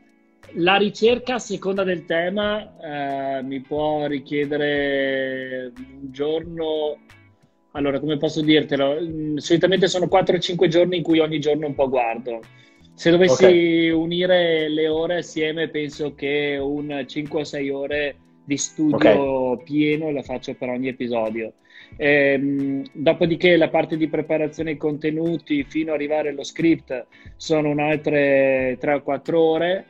la ricerca a seconda del tema eh, mi può richiedere un giorno. Allora, come posso dirtelo? Mm, solitamente sono 4-5 giorni in cui ogni giorno un po' guardo. Se dovessi okay. unire le ore assieme, penso che un 5-6 ore di studio okay. pieno la faccio per ogni episodio. Ehm, dopodiché la parte di preparazione dei contenuti fino ad arrivare allo script sono un'altre 3-4 ore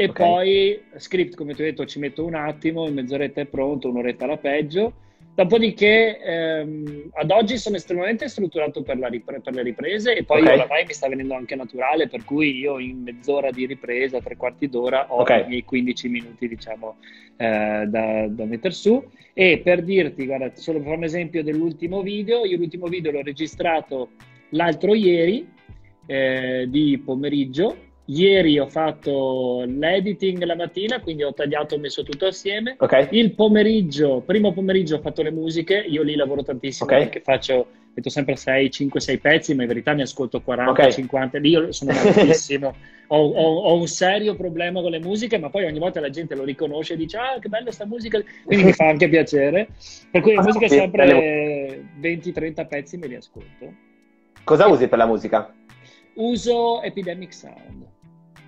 e okay. poi script, come ti ho detto, ci metto un attimo, in mezz'oretta è pronto, un'oretta alla peggio. Dopodiché, ehm, ad oggi sono estremamente strutturato per, ripre- per le riprese e poi okay. oramai mi sta venendo anche naturale, per cui io in mezz'ora di ripresa, tre quarti d'ora, ho okay. i miei 15 minuti, diciamo, eh, da, da mettere su. E per dirti, guarda, solo per fare un esempio dell'ultimo video, io l'ultimo video l'ho registrato l'altro ieri, eh, di pomeriggio, Ieri ho fatto l'editing la mattina, quindi ho tagliato e messo tutto assieme. Okay. Il pomeriggio, primo pomeriggio ho fatto le musiche, io lì lavoro tantissimo okay. perché faccio, metto sempre 6, 5, 6 pezzi, ma in verità ne ascolto 40, okay. 50. Lì io sono malissimo. ho, ho, ho, un serio problema con le musiche, ma poi ogni volta la gente lo riconosce e dice ah che bella sta musica, quindi mi fa anche piacere. Per cui la musica è sempre 20-30 pezzi me li ascolto. Cosa usi per la musica? Uso Epidemic Sound.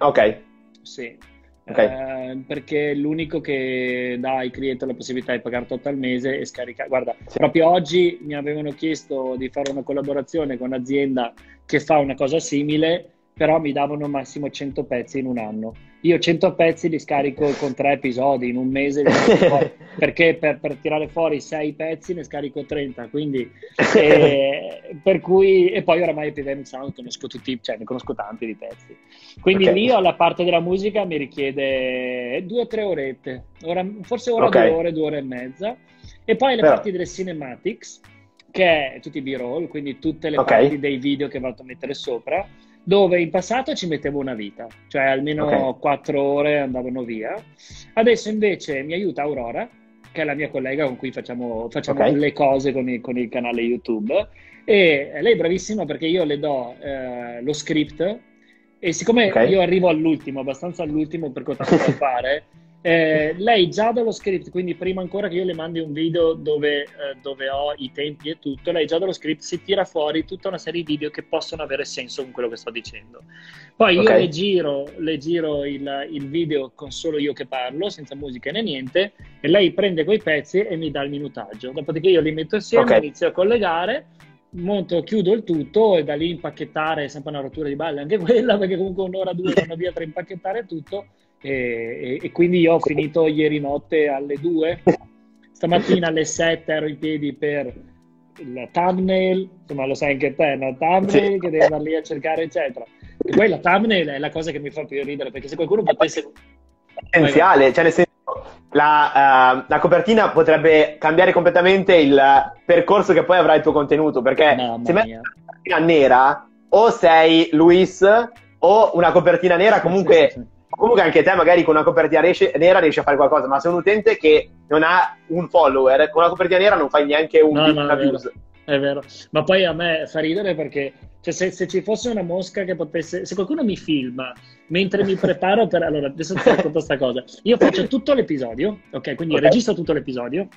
Ok. Sì. Okay. Eh, perché l'unico che dà ai creator la possibilità di pagare tutto al mese e scaricare. Guarda, sì. proprio oggi mi avevano chiesto di fare una collaborazione con un'azienda che fa una cosa simile però mi davano massimo 100 pezzi in un anno. Io 100 pezzi li scarico con tre episodi in un mese, perché per, per, tirare fuori 6 pezzi ne scarico 30, quindi eh, per cui, e poi oramai Epidemic Sound conosco tutti, cioè ne conosco tanti di pezzi. Quindi okay. lì la parte della musica mi richiede due o tre orette, ora, forse ora okay. due ore, due ore e mezza, e poi le Però... parti delle cinematics, che è tutti i B-roll, quindi tutte le okay. parti dei video che vado a mettere sopra dove in passato ci mettevo una vita, cioè almeno okay. quattro ore andavano via. Adesso invece mi aiuta Aurora, che è la mia collega con cui facciamo, facciamo okay. le cose con il, con il, canale YouTube. E lei è bravissima perché io le do eh, lo script e siccome okay. io arrivo all'ultimo, abbastanza all'ultimo per cosa da fare, Eh, lei già dallo script, quindi prima ancora che io le mandi un video dove, eh, dove, ho i tempi e tutto, lei già dallo script si tira fuori tutta una serie di video che possono avere senso con quello che sto dicendo. Poi io okay. le giro, le giro il, il, video con solo io che parlo, senza musica né niente, e lei prende quei pezzi e mi dà il minutaggio. Dopodiché io li metto insieme, okay. inizio a collegare monto, chiudo il tutto e da lì impacchettare è sempre una rottura di balle anche quella perché comunque un'ora due vanno via per impacchettare tutto e, e, e, quindi io ho finito ieri notte alle 2 stamattina alle 7 ero in piedi per il thumbnail insomma lo sai anche te no? thumbnail sì. che devi andare lì a cercare eccetera e poi la thumbnail è la cosa che mi fa più ridere perché se qualcuno potesse essenziale cioè nel senso la, uh, la, copertina potrebbe cambiare completamente il percorso che poi avrà il tuo contenuto perché Mamma se metti una copertina nera o sei Luis o una copertina nera comunque, sì, sì, sì. Comunque anche te magari con una copertina nera riesci a fare qualcosa ma se un utente che non ha un follower con una copertina nera non fai neanche un no, no, views. È vero, ma poi a me fa ridere perché cioè, se, se, ci fosse una mosca che potesse, se qualcuno mi filma mentre mi preparo per, allora adesso ti racconto questa cosa, io faccio tutto l'episodio, ok, quindi okay. registro tutto l'episodio,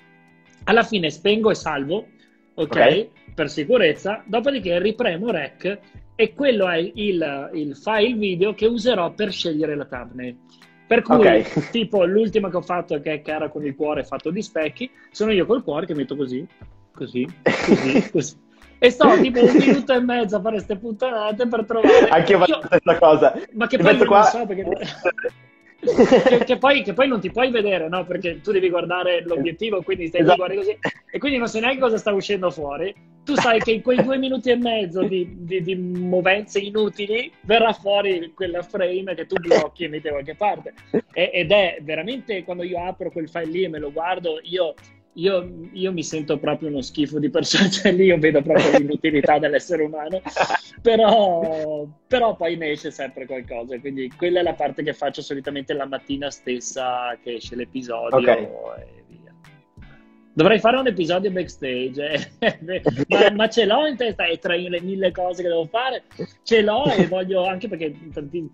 alla fine spengo e salvo, ok, okay. per sicurezza, dopodiché ripremo rec e quello è il, il file video che userò per scegliere la thumbnail. Per cui, okay. tipo, l'ultima che ho fatto, che è cara con il cuore fatto di specchi, sono io col cuore che metto così, così, così, così. E sto tipo un minuto e mezzo a fare queste puttanate per trovare... Anche io faccio la stessa cosa. Ma che poi qua... non so perché... che, che, poi, che, poi, non ti puoi vedere, no? Perché tu devi guardare l'obiettivo, quindi stai esatto. guardi così, e quindi non sai neanche cosa sta uscendo fuori. Tu sai che in quei due minuti e mezzo di, di, di movenze inutili verrà fuori quella frame che tu blocchi e metti da qualche parte. E, ed è veramente quando io apro quel file lì e me lo guardo, io io, io, mi sento proprio uno schifo di persona, cioè lì io vedo proprio l'inutilità dell'essere umano, però, però, poi ne esce sempre qualcosa, quindi quella è la parte che faccio solitamente la mattina stessa che esce l'episodio okay. e. Dovrei fare un episodio backstage, eh. ma, ma, ce l'ho in testa e tra le mille cose che devo fare, ce l'ho e voglio anche perché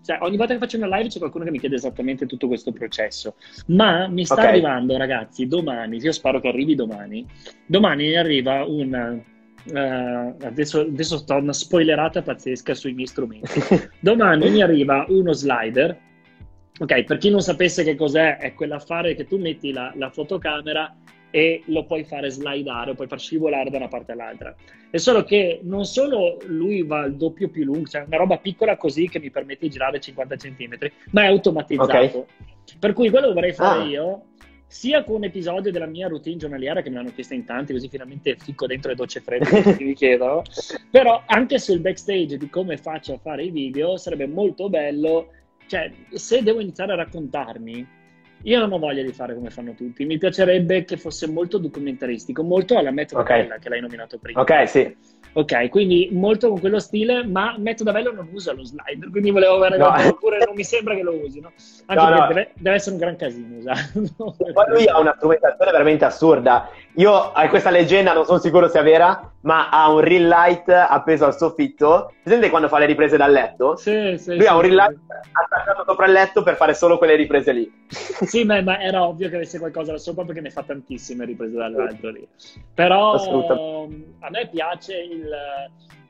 cioè, ogni volta che faccio una live c'è qualcuno che mi chiede esattamente tutto questo processo. Ma mi sta okay. arrivando, ragazzi, domani, io spero che arrivi domani. Domani mi arriva un. Uh, adesso, adesso sto una spoilerata pazzesca sui miei strumenti. Domani mi arriva uno slider. Ok, per chi non sapesse che cos'è, è quell'affare che tu metti la, la fotocamera e lo puoi fare slidare, lo puoi far scivolare da una parte all'altra. È solo che non solo lui va al doppio più lungo, cioè una roba piccola così che mi permette di girare 50 cm, ma è automatizzato. Okay. Per cui quello che vorrei fare ah. io, sia con un episodio della mia routine giornaliera che me l'hanno chiesto in tanti, così finalmente ficco dentro le docce fredde che mi chiedono, però anche sul backstage di come faccio a fare i video sarebbe molto bello, cioè se devo iniziare a raccontarmi io non ho voglia di fare come fanno tutti, mi piacerebbe che fosse molto documentaristico, molto alla Matt okay. che l'hai nominato prima. Ok, sì. Ok, quindi molto con quello stile, ma Matt Davello non usa lo slider, quindi volevo avere no. oppure non mi sembra che lo usi, no? Anche no, no. Deve, deve, essere un gran casino usarlo. Poi lui ha una strumentazione veramente assurda. Io a questa leggenda non sono sicuro sia vera, ma ha un ring light appeso al soffitto. Presente quando fa le riprese dal letto? Sì, sì. Lui sì, ha un ring light sì. attaccato sopra il letto per fare solo quelle riprese lì. Sì, ma, ma era ovvio che avesse qualcosa da sopra perché ne fa tantissime riprese dall'alto lì. Però a me piace il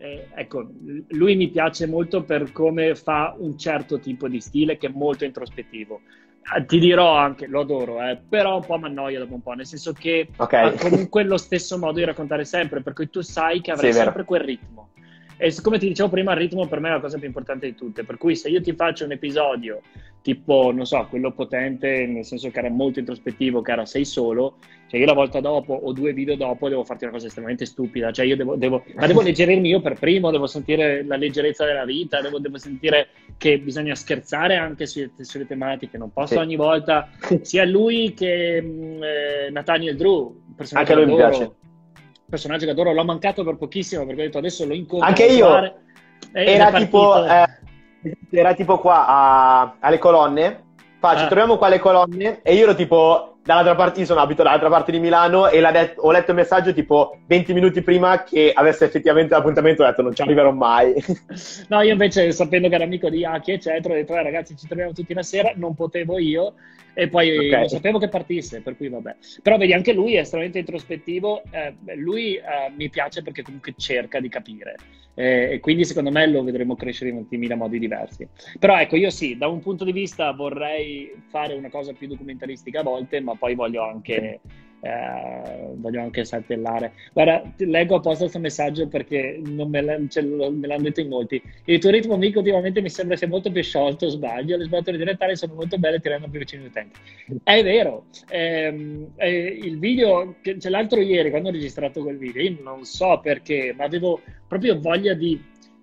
eh, ecco, lui mi piace molto per come fa un certo tipo di stile che è molto introspettivo. Ah, ti dirò anche, lo adoro, eh, però un po' mi annoia dopo un po', nel senso che okay. ha comunque lo stesso modo di raccontare sempre, per cui tu sai che avrai sì, sempre quel ritmo. E come ti dicevo prima, il ritmo per me è la cosa più importante di tutte. Per cui se io ti faccio un episodio tipo, non so, quello potente, nel senso che era molto introspettivo, che era sei solo, cioè io la volta dopo o due video dopo devo farti una cosa estremamente stupida. Cioè io devo, devo ma devo leggerirmi io per primo, devo sentire la leggerezza della vita, devo, devo sentire che bisogna scherzare anche sulle, sulle tematiche. Non posso sì. ogni volta, sia lui che mm, eh, Nathaniel Drew, personaggio anche lui mi piace personaggio che adoro, l'ho mancato per pochissimo perché ho detto adesso lo incontro. Anche io. Era tipo, eh, era tipo qua a, alle colonne. Fa, ci ah. troviamo qua alle colonne e io ero tipo dall'altra parte, io sono abito dall'altra parte di Milano e det- ho letto il messaggio tipo 20 minuti prima che avesse effettivamente l'appuntamento, ho detto non ci arriverò mai. No, io invece sapendo che era amico di Aki eccetera, ho detto eh, ragazzi ci troviamo tutti una sera, non potevo io E poi okay. sapevo che partisse, per cui vabbè. Però vedi, anche lui è estremamente introspettivo. Eh, lui eh, mi piace perché comunque cerca di capire. Eh, e quindi secondo me lo vedremo crescere in ultimila modi diversi. Però ecco, io sì, da un punto di vista vorrei fare una cosa più documentaristica a volte, ma poi voglio anche eh, voglio anche saltellare. Guarda, leggo apposta questo messaggio perché me, la, cioè, me, l'hanno detto in molti. Il tuo ritmo mica ultimamente mi sembra sia molto più sciolto, sbaglio. Le sbattute direttali sono molto belle e ti rendono più vicino tempi. È vero. Eh, eh, il video, cioè, l'altro ieri, quando ho registrato quel video, io non so perché, ma avevo proprio voglia di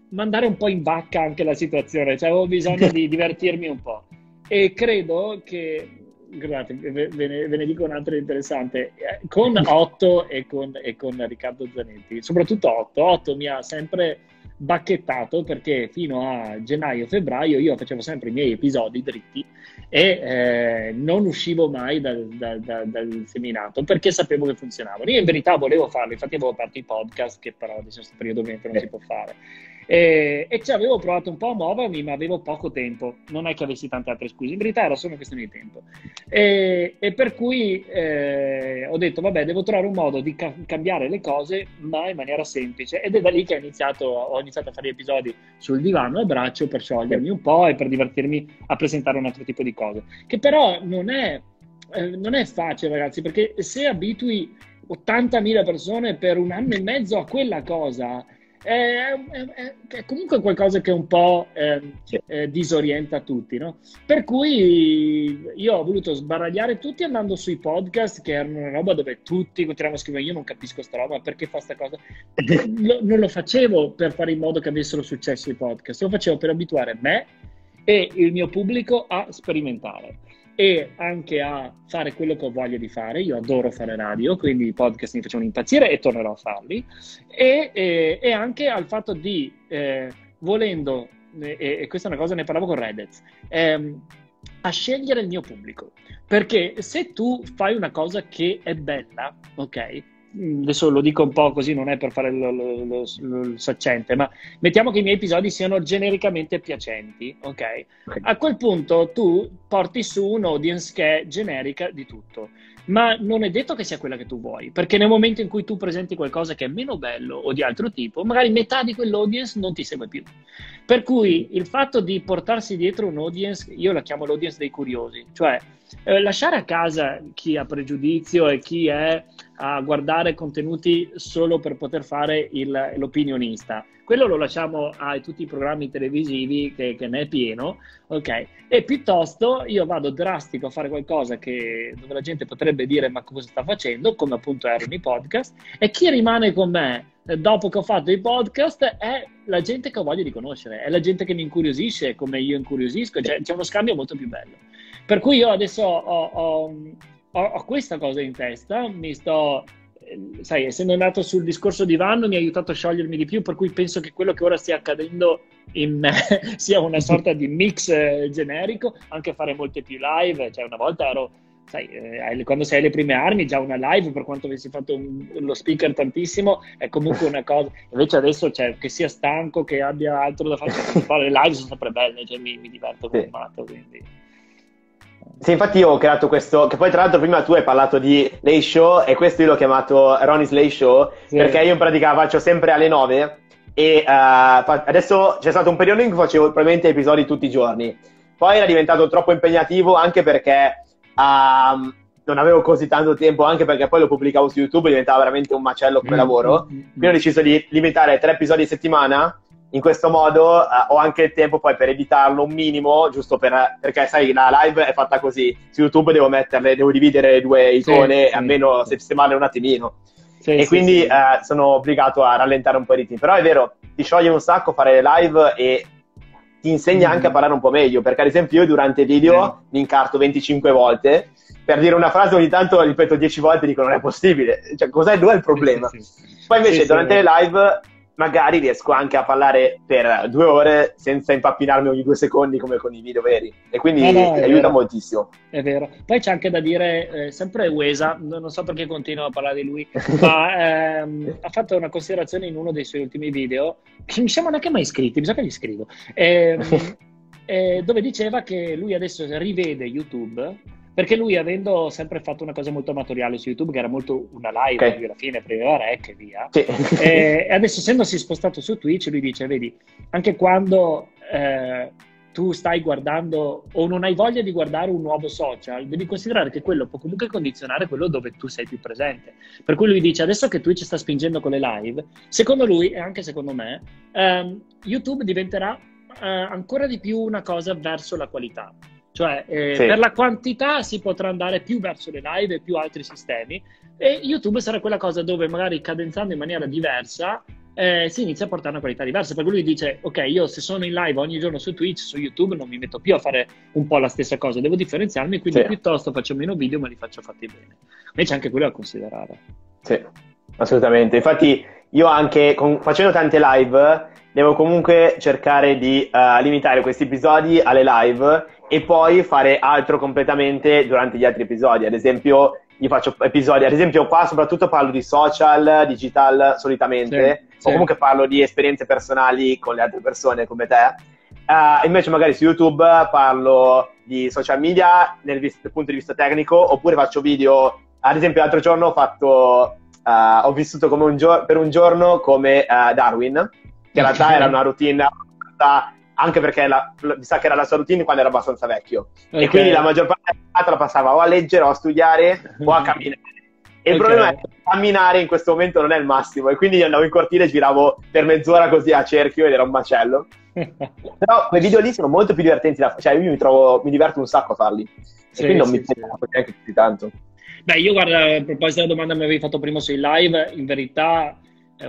mandare un po' in vacca anche la situazione, cioè avevo bisogno di divertirmi un po'. E credo che guardate, ve, ne, ve ne dico un'altra interessante. Eh, con Otto e con, e con Riccardo Zanetti, soprattutto Otto, Otto mi ha sempre bacchettato perché fino a gennaio-febbraio io facevo sempre i miei episodi dritti e eh, non uscivo mai dal, dal, dal, dal, seminato perché sapevo che funzionavano. Io in verità volevo farlo, infatti avevo aperto i podcast che però adesso in questo periodo ovviamente non si può fare. E, e ci avevo provato un po' a muovermi, ma avevo poco tempo. Non è che avessi tante altre scuse, in verità era solo una questione di tempo. E, e per cui eh, ho detto, vabbè, devo trovare un modo di ca- cambiare le cose, ma in maniera semplice. Ed è da lì che ho iniziato, ho iniziato a fare episodi sul divano a braccio per sciogliermi un po' e per divertirmi a presentare un altro tipo di cose. Che però non è, eh, non è facile, ragazzi, perché se abitui 80.000 persone per un anno e mezzo a quella cosa è, è, è, comunque qualcosa che un po' eh, eh, disorienta tutti, no? Per cui io ho voluto sbaragliare tutti andando sui podcast, che erano una roba dove tutti continuavano a scrivere, io non capisco sta roba, perché fa sta cosa? Lo, non lo facevo per fare in modo che avessero successo i podcast, lo facevo per abituare me e il mio pubblico a sperimentare e anche a fare quello che ho voglia di fare. Io adoro fare radio, quindi i podcast mi facevano impazzire e tornerò a farli. E, e, e anche al fatto di, eh, volendo, e, e, questa è una cosa, ne parlavo con Reddit, ehm, a scegliere il mio pubblico. Perché se tu fai una cosa che è bella, ok? Mm, adesso lo dico un po' così, non è per fare lo, lo, lo, lo, saccente, ma mettiamo che i miei episodi siano genericamente piacenti, ok? A quel punto tu porti su un'audience che è generica di tutto, ma non è detto che sia quella che tu vuoi, perché nel momento in cui tu presenti qualcosa che è meno bello o di altro tipo, magari metà di quell'audience non ti segue più. Per cui il fatto di portarsi dietro un'audience, io la chiamo l'audience dei curiosi, cioè eh, lasciare a casa chi ha pregiudizio e chi è a guardare contenuti solo per poter fare il, l'opinionista. Quello lo lasciamo a tutti i programmi televisivi che, che, ne è pieno, ok? E piuttosto io vado drastico a fare qualcosa che, dove la gente potrebbe dire ma cosa sta facendo, come appunto erano i podcast, e chi rimane con me eh, dopo che ho fatto i podcast è la gente che ho voglia di conoscere, è la gente che mi incuriosisce come io incuriosisco, cioè, c'è uno scambio molto più bello. Per cui io adesso ho, ho, ho, ho questa cosa in testa, mi sto, eh, sai, essendo nato sul discorso di Vanno mi ha aiutato a sciogliermi di più, per cui penso che quello che ora stia accadendo in me sia una sorta di mix eh, generico, anche fare molte più live, cioè una volta ero sai, eh, quando sei alle prime armi, già una live, per quanto avessi fatto un, lo speaker tantissimo, è comunque una cosa. Invece adesso, cioè, che sia stanco, che abbia altro da fare, fare le live sono sempre belle, cioè, mi, mi diverto come sì. matto, quindi... Sì, infatti io ho creato questo, che poi tra l'altro prima tu hai parlato di Lay Show e questo io l'ho chiamato Ronnie's Lay Show, sì. perché io in pratica faccio sempre alle 9 e uh, adesso c'è stato un periodo in cui facevo probabilmente episodi tutti i giorni, poi era diventato troppo impegnativo anche perché uh, non avevo così tanto tempo, anche perché poi lo pubblicavo su YouTube e diventava veramente un macello come mm, lavoro, mm, mm, quindi ho deciso di limitare tre episodi a settimana in questo modo uh, ho anche il tempo poi per editarlo un minimo, giusto per, perché sai, la live è fatta così, su YouTube devo metterle, devo dividere le due icone sì, almeno sì. sistemarle un attimino. Sì, e quindi uh, sono obbligato a rallentare un po' i ritmi. Però è vero, ti scioglie un sacco fare le live e ti insegna mm. anche a parlare un po' meglio, perché ad esempio io durante i video mi incarto 25 volte, per dire una frase ogni tanto ripeto 10 volte e dico non è possibile, cioè cos'è, dove è il problema? Poi invece durante le live magari riesco anche a parlare per due ore senza impappinarmi ogni due secondi come con i video veri e quindi eh no, aiuta vero. moltissimo. È vero. Poi c'è anche da dire, eh, sempre Uesa, non so perché continuo a parlare di lui, ma ehm, ha fatto una considerazione in uno dei suoi ultimi video, che mi sembra neanche mai iscritti, mi sa che gli scrivo, ehm, eh, dove diceva che lui adesso rivede YouTube perché lui avendo sempre fatto una cosa molto amatoriale su YouTube, che era molto una live, okay. alla fine prendeva rec e via, sì. e adesso essendosi spostato su Twitch, lui dice, vedi, anche quando eh, tu stai guardando o non hai voglia di guardare un nuovo social, devi considerare che quello può comunque condizionare quello dove tu sei più presente. Per cui lui dice, adesso che Twitch sta spingendo con le live, secondo lui e anche secondo me, ehm, YouTube diventerà eh, ancora di più una cosa verso la qualità. Cioè, eh, sì. per la quantità si potrà andare più verso le live e più altri sistemi, e YouTube sarà quella cosa dove magari cadenzando in maniera diversa eh, si inizia a portare una qualità diversa. Perché lui dice: Ok, io se sono in live ogni giorno su Twitch, su YouTube, non mi metto più a fare un po' la stessa cosa, devo differenziarmi, quindi sì. piuttosto faccio meno video, ma li faccio fatti bene. Invece anche quello da considerare. Sì, assolutamente. Infatti, io anche con, facendo tante live, devo comunque cercare di uh, limitare questi episodi alle live e poi fare altro completamente durante gli altri episodi. Ad esempio, io faccio episodi, ad esempio qua soprattutto parlo di social, digital solitamente, sì, o sì. comunque parlo di esperienze personali con le altre persone come te. Uh, invece magari su YouTube parlo di social media nel, vis- dal punto di vista tecnico, oppure faccio video, ad esempio l'altro giorno ho fatto, uh, ho vissuto un gior- per un giorno come uh, Darwin, che in realtà era una routine anche perché la, mi sa che era la sua routine quando era abbastanza vecchio. Okay. E quindi la maggior parte della giornata la passava o a leggere o a studiare o a camminare. E okay. il problema è che camminare in questo momento non è il massimo. E quindi io andavo in cortile e giravo per mezz'ora così a cerchio ed era un macello. Però quei video lì sono molto più divertenti da fare. Cioè, io mi, trovo, mi diverto un sacco a farli. Sì, e quindi non sì, mi sì. neanche più tanto. Beh, io guarda, a proposito della domanda che mi avevi fatto prima sui live, in verità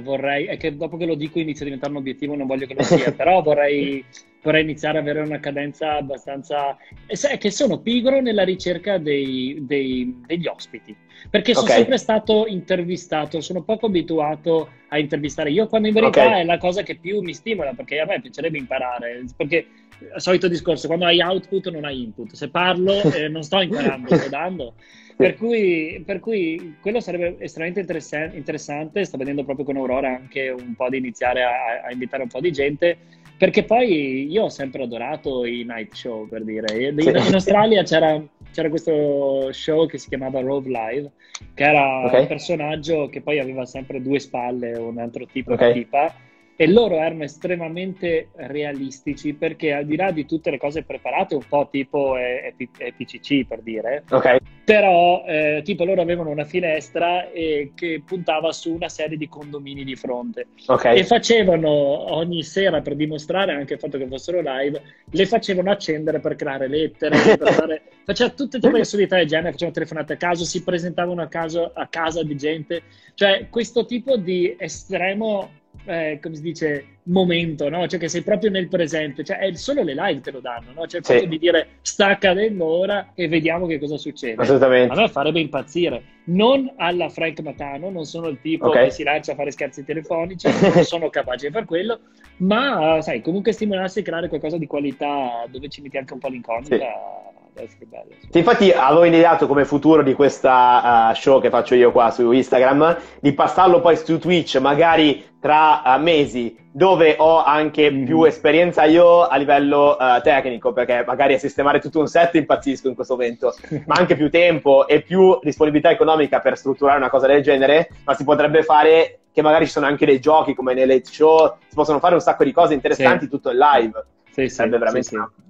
vorrei, è che dopo che lo dico inizia a diventare un obiettivo, non voglio che lo sia, però vorrei, vorrei iniziare ad avere una cadenza abbastanza... È che sono pigro nella ricerca dei, dei, degli ospiti, perché sono okay. sempre stato intervistato, sono poco abituato a intervistare io, quando in verità okay. è la cosa che più mi stimola, perché a me piacerebbe imparare, perché il solito discorso, quando hai output non hai input, se parlo eh, non sto imparando, sto dando. Per cui, per cui, quello sarebbe estremamente interess- interessante. Sto vedendo proprio con Aurora anche un po' di iniziare a, a, invitare un po' di gente. Perché poi io ho sempre adorato i night show, per dire. In, sì. in Australia c'era, c'era, questo show che si chiamava Rove Live, che era okay. un personaggio che poi aveva sempre due spalle, un altro tipo okay. di tipa e loro erano estremamente realistici perché al di là di tutte le cose preparate, un po' tipo EPCC per dire, okay. però eh, tipo loro avevano una finestra e, che puntava su una serie di condomini di fronte okay. e facevano ogni sera per dimostrare anche il fatto che fossero live, le facevano accendere per creare lettere, per fare, faceva tutte di assurdità del genere, facevano telefonate a caso, si presentavano a, caso, a casa di gente, cioè questo tipo di estremo eh, come si dice, momento, no? Cioè che sei proprio nel presente, cioè è solo le live te lo danno, no? Cioè il fatto di dire sta accadendo ora e vediamo che cosa succede. Assolutamente. A me farebbe impazzire. Non alla Frank Matano, non sono il tipo okay. che si lancia a fare scherzi telefonici, non sono capace di fare quello, ma sai, comunque stimolarsi e creare qualcosa di qualità dove ci metti anche un po' l'incognita. Sì essere bello. Sì. Infatti avevo ideato come futuro di questa uh, show che faccio io qua su Instagram di passarlo poi su Twitch magari tra uh, mesi dove ho anche mm. più esperienza io a livello uh, tecnico perché magari a sistemare tutto un set impazzisco in questo momento ma anche più tempo e più disponibilità economica per strutturare una cosa del genere ma si potrebbe fare che magari ci sono anche dei giochi come nei late show si possono fare un sacco di cose interessanti sì. tutto in live sì, sarebbe veramente sì, sì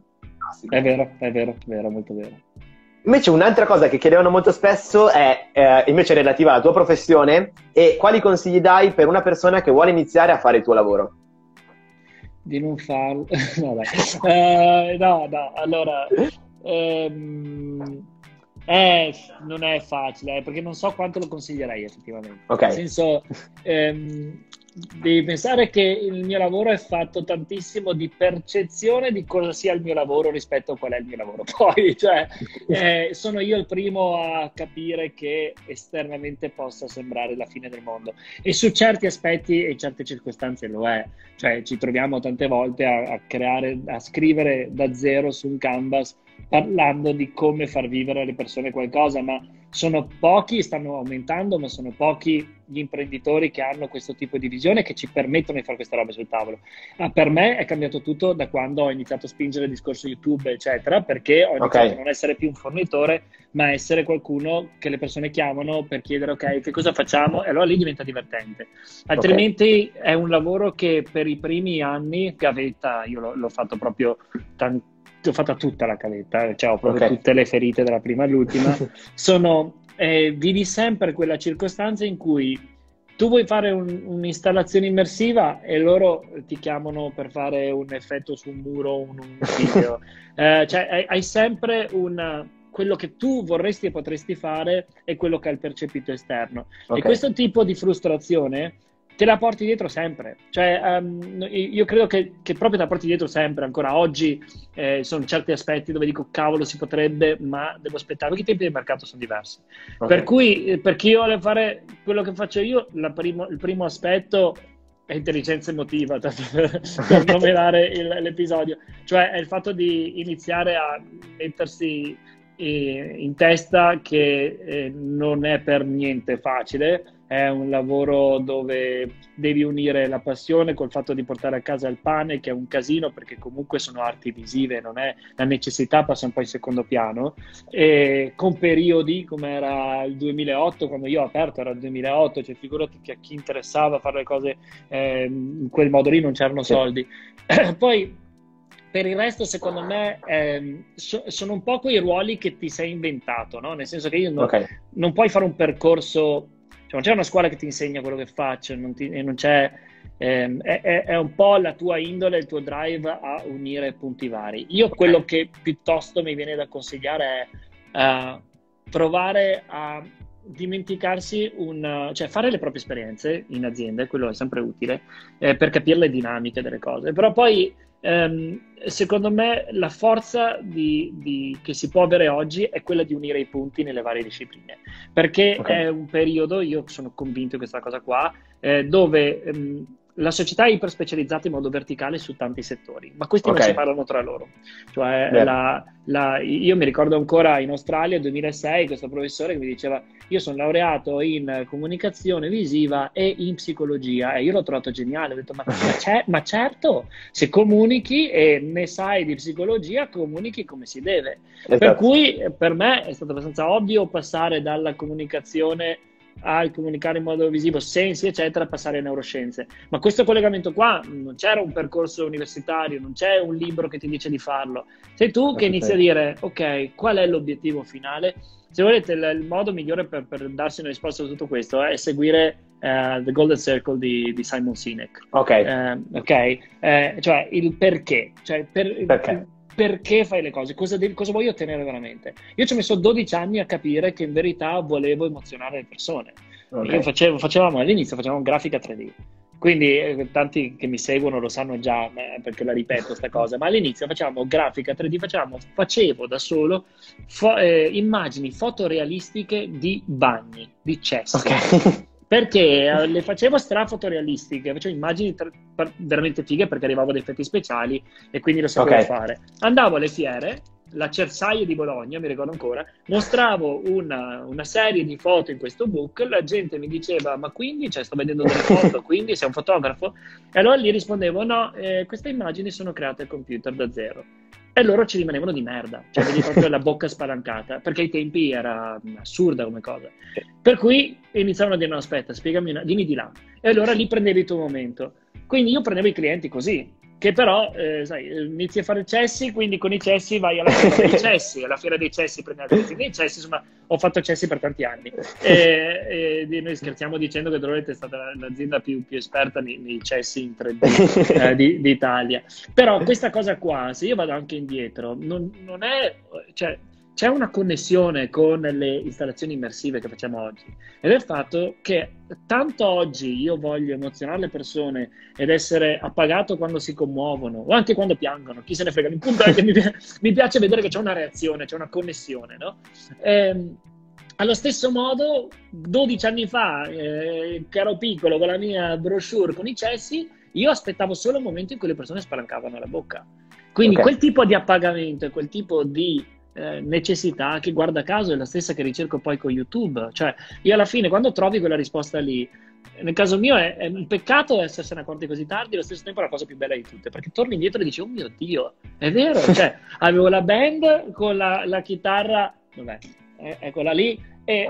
fantastico. È vero, è vero, è vero, molto vero. Invece un'altra cosa che chiedevano molto spesso è eh, invece relativa alla tua professione e quali consigli dai per una persona che vuole iniziare a fare il tuo lavoro? Di non farlo. no, dai. Uh, no, no, allora... Um, eh, non è facile, eh, perché non so quanto lo consiglierei effettivamente. Okay. Nel senso, ehm, devi pensare che il mio lavoro è fatto tantissimo di percezione di cosa sia il mio lavoro rispetto a qual è il mio lavoro. Poi, cioè, eh, sono io il primo a capire che esternamente possa sembrare la fine del mondo. E su certi aspetti e certe circostanze lo è. Cioè, ci troviamo tante volte a, a creare, a scrivere da zero su un canvas parlando di come far vivere alle persone qualcosa, ma sono pochi, stanno aumentando, ma sono pochi gli imprenditori che hanno questo tipo di visione che ci permettono di fare queste robe sul tavolo. Ah, per me è cambiato tutto da quando ho iniziato a spingere il discorso YouTube, eccetera, perché ho iniziato okay. a non essere più un fornitore, ma essere qualcuno che le persone chiamano per chiedere ok, che cosa facciamo? E allora lì diventa divertente. Altrimenti okay. è un lavoro che per i primi anni, gavetta, io l'ho, l'ho fatto proprio tantissimo ho fatta tutta la caletta, cioè ho proprio okay. tutte le ferite dalla prima all'ultima. Sono, eh, vivi sempre quella circostanza in cui tu vuoi fare un, un'installazione immersiva e loro ti chiamano per fare un effetto su un muro o un, un video. eh, cioè hai, hai sempre un quello che tu vorresti e potresti fare e quello che hai percepito esterno. Okay. E questo tipo di frustrazione te la porti dietro sempre. Cioè, um, io credo che, che, proprio te la porti dietro sempre. Ancora oggi eh, sono certi aspetti dove dico cavolo si potrebbe, ma devo aspettare perché i tempi del mercato sono diversi. Okay. Per cui, eh, per chi vuole fare quello che faccio io, primo, il primo aspetto è intelligenza emotiva, per, per nominare il, l'episodio. Cioè, è il fatto di iniziare a mettersi eh, in testa che eh, non è per niente facile è un lavoro dove devi unire la passione col fatto di portare a casa il pane, che è un casino perché comunque sono arti visive, non è la necessità passa un po' in secondo piano, e con periodi come era il 2008, quando io ho aperto era il 2008, cioè figurati che a chi interessava fare le cose eh, in quel modo lì non c'erano soldi. Poi per il resto, secondo me, ehm, so, sono un po' quei ruoli che ti sei inventato, no? Nel senso che io non, okay. non puoi fare un percorso cioè, non c'è una scuola che ti insegna quello che faccio, non ti, non c'è, ehm, è, è, un po' la tua indole, il tuo drive a unire punti vari. Io okay. quello che piuttosto mi viene da consigliare è uh, provare a dimenticarsi un, cioè fare le proprie esperienze in azienda, quello è sempre utile eh, per capire le dinamiche delle cose, però poi secondo me la forza di, di, che si può avere oggi è quella di unire i punti nelle varie discipline, perché okay. è un periodo, io sono convinto di questa cosa qua, eh, dove ehm, la società è iperspecializzata in modo verticale su tanti settori, ma questi okay. non si parlano tra loro. Cioè, la, la, io mi ricordo ancora in Australia nel 2006 questo professore che mi diceva io sono laureato in comunicazione visiva e in psicologia e io l'ho trovato geniale, ho detto ma, ma, ma certo, se comunichi e ne sai di psicologia comunichi come si deve. Esatto. Per cui per me è stato abbastanza ovvio passare dalla comunicazione al comunicare in modo visivo, sensi, eccetera, passare a neuroscienze. Ma questo collegamento qua non c'era un percorso universitario, non c'è un libro che ti dice di farlo. Sei tu che inizi a dire, ok, qual è l'obiettivo finale? Se volete, il, modo migliore per, per, darsi una risposta a tutto questo è seguire uh, The Golden Circle di, di Simon Sinek. Ok. Uh, ok, uh, cioè il perché. Cioè per, perché? Perché fai le cose, cosa, devi, cosa voglio ottenere veramente. Io ci ho messo 12 anni a capire che in verità volevo emozionare le persone. Okay. Facevo, facevamo all'inizio facevamo grafica 3D. Quindi eh, tanti che mi seguono lo sanno già eh, perché la ripeto questa cosa, ma all'inizio facevamo grafica 3D, facevamo, facevo da solo fo- eh, immagini fotorealistiche di bagni, di cessi. Okay. perché eh, le facevo strafotorealistiche, facevo immagini tra- veramente fighe perché arrivavo ad effetti speciali e quindi lo sapevo okay. fare. Andavo alle fiere, la Cersaie di Bologna, mi ricordo ancora, mostravo una, una, serie di foto in questo book, la gente mi diceva ma quindi, cioè sto vedendo delle foto, quindi sei un fotografo? E allora gli rispondevo no, eh, queste immagini sono create al computer da zero e loro ci rimanevano di merda, cioè vedi proprio la bocca spalancata, perché ai tempi era assurda come cosa. Per cui iniziavano a dire no aspetta, spiegami, una, dimmi di là. E allora lì prendevi il tuo momento. Quindi io prendevo i clienti così, che però, eh, sai, inizi a fare cessi, quindi con i cessi vai alla fiera dei cessi, alla fiera dei cessi prendi la dei cessi, insomma, ho fatto cessi per tanti anni. E, e noi scherziamo dicendo che Drolet è stata l'azienda più, più esperta nei, nei, cessi in 3D eh, di, d'Italia. Però questa cosa qua, se io vado anche indietro, non, non è... Cioè, c'è una connessione con le installazioni immersive che facciamo oggi ed è il fatto che tanto oggi io voglio emozionare le persone ed essere appagato quando si commuovono o anche quando piangono, chi se ne frega, il punto è che mi, mi piace vedere che c'è una reazione, c'è una connessione, no? Ehm, allo stesso modo, 12 anni fa, eh, che ero piccolo con la mia brochure con i cessi, io aspettavo solo il momento in cui le persone spalancavano la bocca Quindi okay. quel tipo di appagamento e quel tipo di eh, necessità che guarda caso è la stessa che ricerco poi con YouTube. Cioè, io alla fine quando trovi quella risposta lì, nel caso mio è, è un peccato essersene accorti così tardi, allo stesso tempo è la cosa più bella di tutte, perché torni indietro e dici, oh mio Dio, è vero, cioè, avevo la band con la, la chitarra, dov'è? Eccola lì, e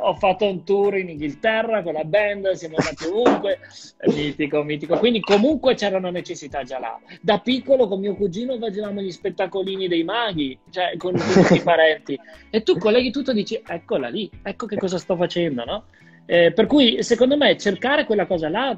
ho fatto un tour in Inghilterra con la band, siamo andati ovunque, mitico, mitico. Quindi comunque c'era una necessità già là. Da piccolo con mio cugino facevamo gli spettacolini dei maghi, cioè con, con tutti i parenti. E tu colleghi tutto e dici, eccola lì, ecco che cosa sto facendo, no? Eh, per cui secondo me cercare quella cosa là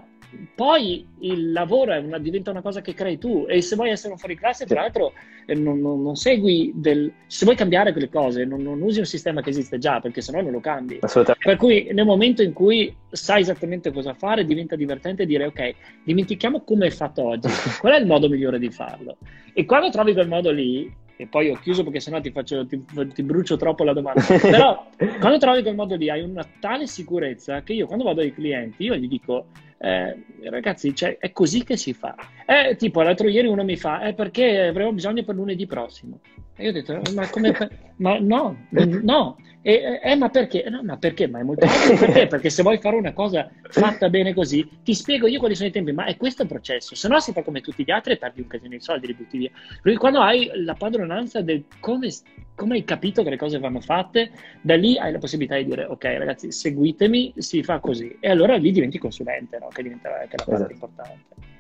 poi il lavoro una, diventa una cosa che crei tu e se vuoi essere un fuori classe, tra l'altro, eh, non, non, non, segui del... Se vuoi cambiare quelle cose, non, non, usi un sistema che esiste già, perché sennò non lo cambi. Per cui nel momento in cui sai esattamente cosa fare, diventa divertente dire ok, dimentichiamo come è fatto oggi, qual è il modo migliore di farlo? E quando trovi quel modo lì, e poi ho chiuso perché sennò ti, faccio, ti, ti brucio troppo la domanda. Però quando trovi quel modo lì hai una tale sicurezza che io quando vado ai clienti io gli dico eh, ragazzi, cioè, è così che si fa. Eh, tipo, l'altro ieri uno mi fa, eh, perché avremo bisogno per lunedì prossimo. E io ho detto, ma come... Per... ma no, no. E, eh, ma perché? No, ma perché? Ma è molto ovvio perché? Perché se vuoi fare una cosa fatta bene così, ti spiego io quali sono i tempi, ma è questo il processo. Se no si fa come tutti gli altri e perdi un casino di soldi, li butti via. Quindi quando hai la padronanza del come, come hai capito che le cose vanno fatte, da lì hai la possibilità di dire, ok ragazzi, seguitemi, si fa così. E allora lì diventi consulente, no? Che diventa che è la cosa esatto. importante.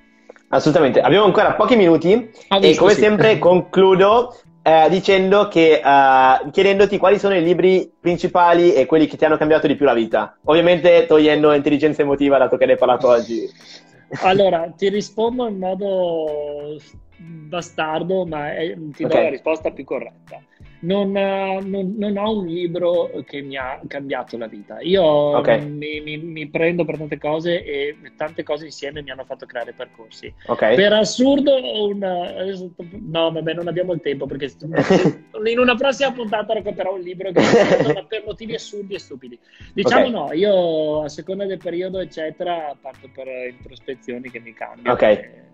Assolutamente, abbiamo ancora pochi minuti ah, e come sì. sempre concludo eh, dicendo che, uh, chiedendoti quali sono i libri principali e quelli che ti hanno cambiato di più la vita. Ovviamente togliendo intelligenza emotiva, dato che ne hai parlato oggi. Allora, ti rispondo in modo bastardo, ma è, ti okay. do la risposta più corretta non, eh, non, non, ho un libro che mi ha cambiato la vita. Io okay. mi, mi, mi, prendo per tante cose e tante cose insieme mi hanno fatto creare percorsi. Okay. Per assurdo, una... no, vabbè, non abbiamo il tempo perché in una prossima puntata racconterò un libro che per motivi assurdi e stupidi. Diciamo okay. no, io a seconda del periodo, eccetera, parto per introspezioni che mi cambiano. Ok. E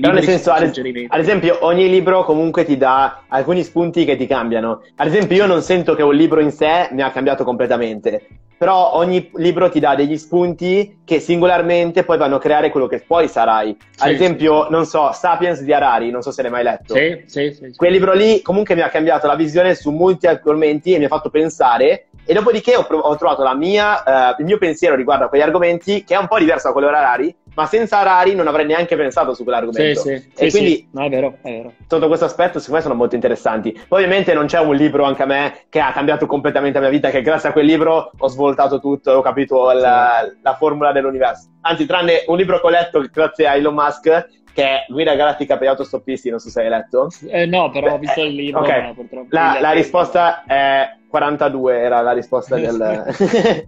però nel senso, ad, ad, esempio, ogni libro comunque ti dà alcuni spunti che ti cambiano. Ad esempio, io non sento che un libro in sé mi ha cambiato completamente, però ogni libro ti dà degli spunti che singolarmente poi vanno a creare quello che poi sarai. Ad sì, esempio, sì. non so, Sapiens di Harari, non so se l'hai mai letto. Sì, sì, sì, Quel libro lì comunque mi ha cambiato la visione su molti argomenti e mi ha fatto pensare e dopodiché ho, ho trovato mia, uh, il mio pensiero riguardo a quegli argomenti che è un po' diverso da quello di Harari, ma senza Harari non avrei neanche pensato su quell'argomento. Sì, sì, e sì, quindi, no, è vero, è vero. sotto questo aspetto, secondo me sono molto interessanti. Poi, ovviamente, non c'è un libro anche a me che ha cambiato completamente la mia vita, che grazie a quel libro ho svoltato tutto, ho capito la, la formula dell'universo. Anzi, tranne un libro che ho letto grazie a Elon Musk, che è Guida Galattica per gli autostoppisti, non so se hai letto. Eh, no, però Beh, ho visto il libro. Okay. La, la risposta è 42 era la risposta del...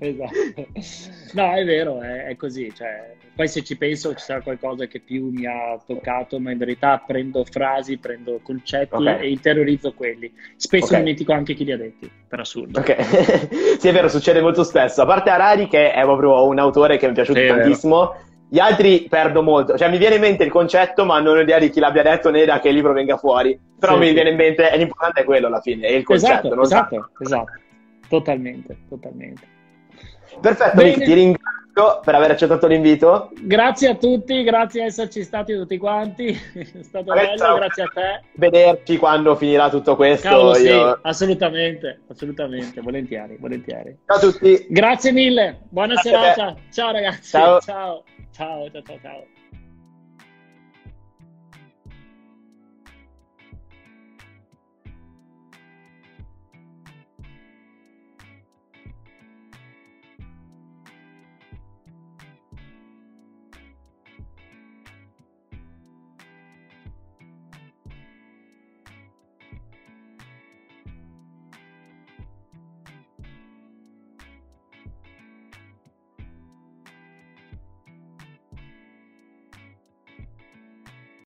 esatto. No, è vero, è, è, così. Cioè, poi se ci penso ci sarà qualcosa che più mi ha toccato, ma in verità prendo frasi, prendo concetti okay. e interiorizzo quelli. Spesso okay. dimentico anche chi li ha detti, per assurdo. Ok, sì è vero, succede molto spesso. A parte Harari, che è proprio un autore che mi è piaciuto sì, tantissimo, gli altri perdo molto, cioè mi viene in mente il concetto, ma non ho idea di chi l'abbia detto né da che libro venga fuori. Però sì, mi sì. viene in mente, l'importante è quello alla fine, è il concetto. Esatto, esatto, sa. esatto. Totalmente, totalmente. Perfetto, Nick, ti ringrazio per aver accettato l'invito. Grazie a tutti, grazie di esserci stati tutti quanti. È stato Vabbè, bello, ciao. grazie a te. Vederci quando finirà tutto questo. Cavolo, io... sì, assolutamente, assolutamente, volentieri, volentieri. Ciao a tutti. Grazie mille, buona grazie serata. Ciao ragazzi. Ciao. ciao. Ciao, ciao, ciao, ciao.